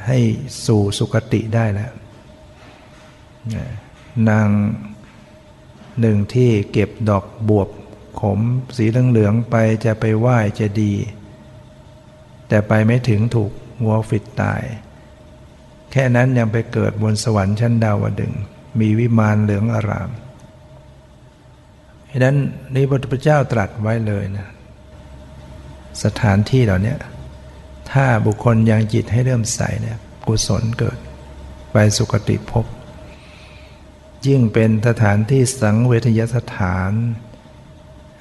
ให้สู่สุคติได้แล้วนางหนึ่งที่เก็บดอกบวบขมสีเหลืองๆไปจะไปไหว้จะดี แต่ไปไม่ถึงถูกงัวฟิดตาย แค่นั้นยังไปเกิดบนสวรรค์ชั้นดาวดึง มีวิมานเหลืองอารามดังนั้นนี่พระพุทธเจ้าตรัสไว้เลยนะ สถานที่เหล่านี้ถ้าบุคคลยังจิตให้เริ่มใสเนี่ยกุศลเกิด ไปสุคติภพยิ่งเป็นสถานที่สังเวทยสถาน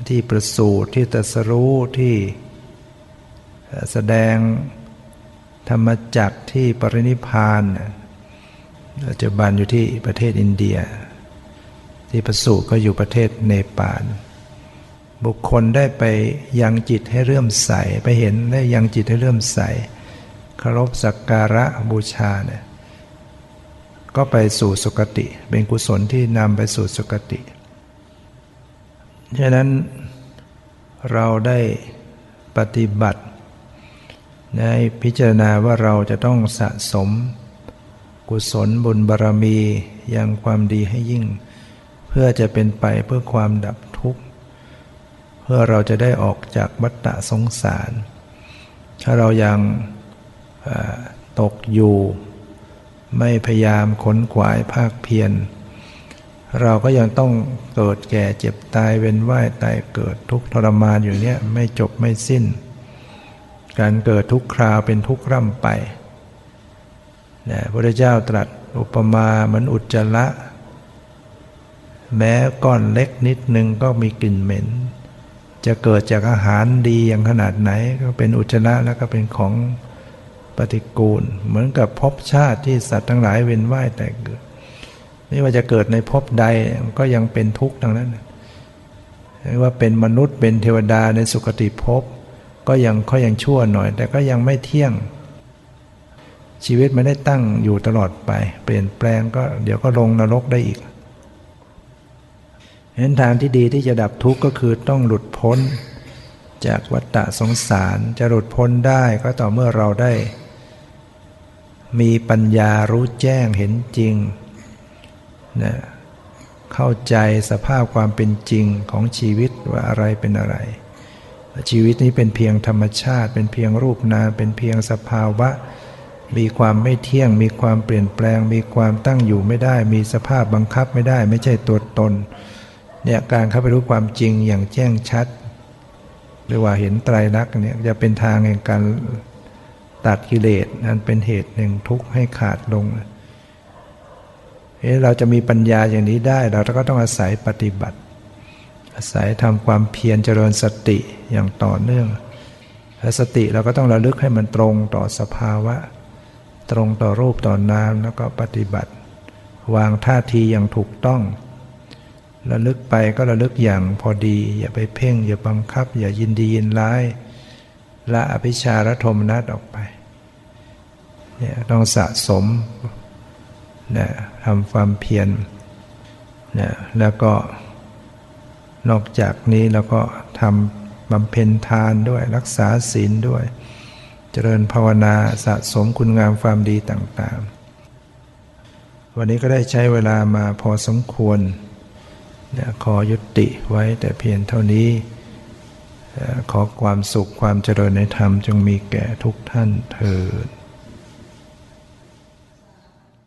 ที่ประสูติที่ตรัสรู้ที่แสดงธรรมจักที่ปรินิพานปัจจุบันอยู่ที่ประเทศอินเดีย ที่ประสูติก็อยู่ประเทศเนปาล บุคคลได้ไปยังจิตให้เรื่มใส ไปเห็นได้ยังจิตให้เรื่มใสเคารพสักการะบูชาเนี่ยก็ไปสู่สุคติ เป็นกุศลที่นำไปสู่สุคติ ฉะนั้นเราได้ปฏิบัติได้พิจารณาว่าเราจะต้องสะสม กุศลบุญบารรมียังความดีให้ยิ่ง เพื่อจะเป็นไปเพื่อความดับ พื่อเราจะได้ออกจากวัฏฏะสงสาร ถ้าเรายังตกอยู่ ไม่พยายามขนขวายภาคเพียร เราก็ยังต้องเกิดแก่เจ็บตายเวียนว่ายตายเกิดทุกทรมานอยู่เนี้ยไม่จบไม่สิ้น การเกิดทุกคราวเป็นทุกร่ำไปนะพระเจ้าตรัสอุปมาเหมือนอุจจาระ แม้ก้อนเล็กนิดนึงก็มีกลิ่นเหม็น จะเกิดจากอาหารดีอย่างขนาดไหน ก็เป็นอุจจาระแล้วก็เป็นของปฏิกูล เหมือนกับภพชาติที่สัตว์ทั้งหลายเวียนว่ายแต่เกิดไม่ว่าจะเกิดในภพใดก็ยังเป็นทุกข์ดังนั้นไม่ว่าเป็นมนุษย์เป็นเทวดาในสุคติภพก็ยังเขายังชั่วหน่อย แต่ก็ยังไม่เที่ยง ชีวิตไม่ได้ตั้งอยู่ตลอดไป เปลี่ยนแปลงก็เดี๋ยวก็ลงนรกได้อีก เห็นทางที่ดีที่จะดับทุกข์ก็คือต้องหลุดพ้น จากวัฏฏะสงสารจะหลุดพ้นได้ก็ต่อเมื่อเราได้ มีปัญญารู้แจ้งเห็นจริงนะเข้าใจสภาพความเป็นจริงของชีวิตว่าอะไรเป็นอะไร ชีวิตนี้เป็นเพียงธรรมชาติ เป็นเพียงรูปนามเป็นเพียงสภาวะ มีความไม่เที่ยง มีความเปลี่ยนแปลง มีความตั้งอยู่ไม่ได้ มีสภาพบังคับไม่ได้ ไม่ใช่ตัวตน เนี่ยการเข้าไปรู้ความจริงอย่างแจ้งชัดหรือว่าเห็นไตรลักษณ์เนี่ยจะเป็นทางแห่งการตัดกิเลสนั้นเป็นเหตุหนึ่งทุกข์ให้ขาดลงเฮ้เราจะมีปัญญาอย่างนี้ได้ เราก็ต้องอาศัยปฏิบัติ อาศัยทำความเพียรเจริญสติอย่างต่อเนื่องและสติเราก็ต้องระลึกให้มันตรงต่อสภาวะ ตรงต่อรูปต่อนามแล้วก็ปฏิบัติ วางท่าทีอย่างถูกต้อง ระลึกไปก็ระลึกอย่างพอดี อย่าไปเพ่ง อย่าบังคับ อย่ายินดียินร้ายละอภิชาระทมนัตออกไปเนี่ยต้องสะสมนะทำความเพียรนะแล้วก็นอกจากนี้เราก็ทำบำเพ็ญทานด้วยรักษาศีลด้วย เจริญภาวนาสะสมคุณงามความดีต่างๆ วันนี้ก็ได้ใช้เวลามาพอสมควร ขอยุติไว้แต่เพียงเท่านี้ ขอความสุขความเจริญในธรรมจงมีแก่ทุกท่านเถิด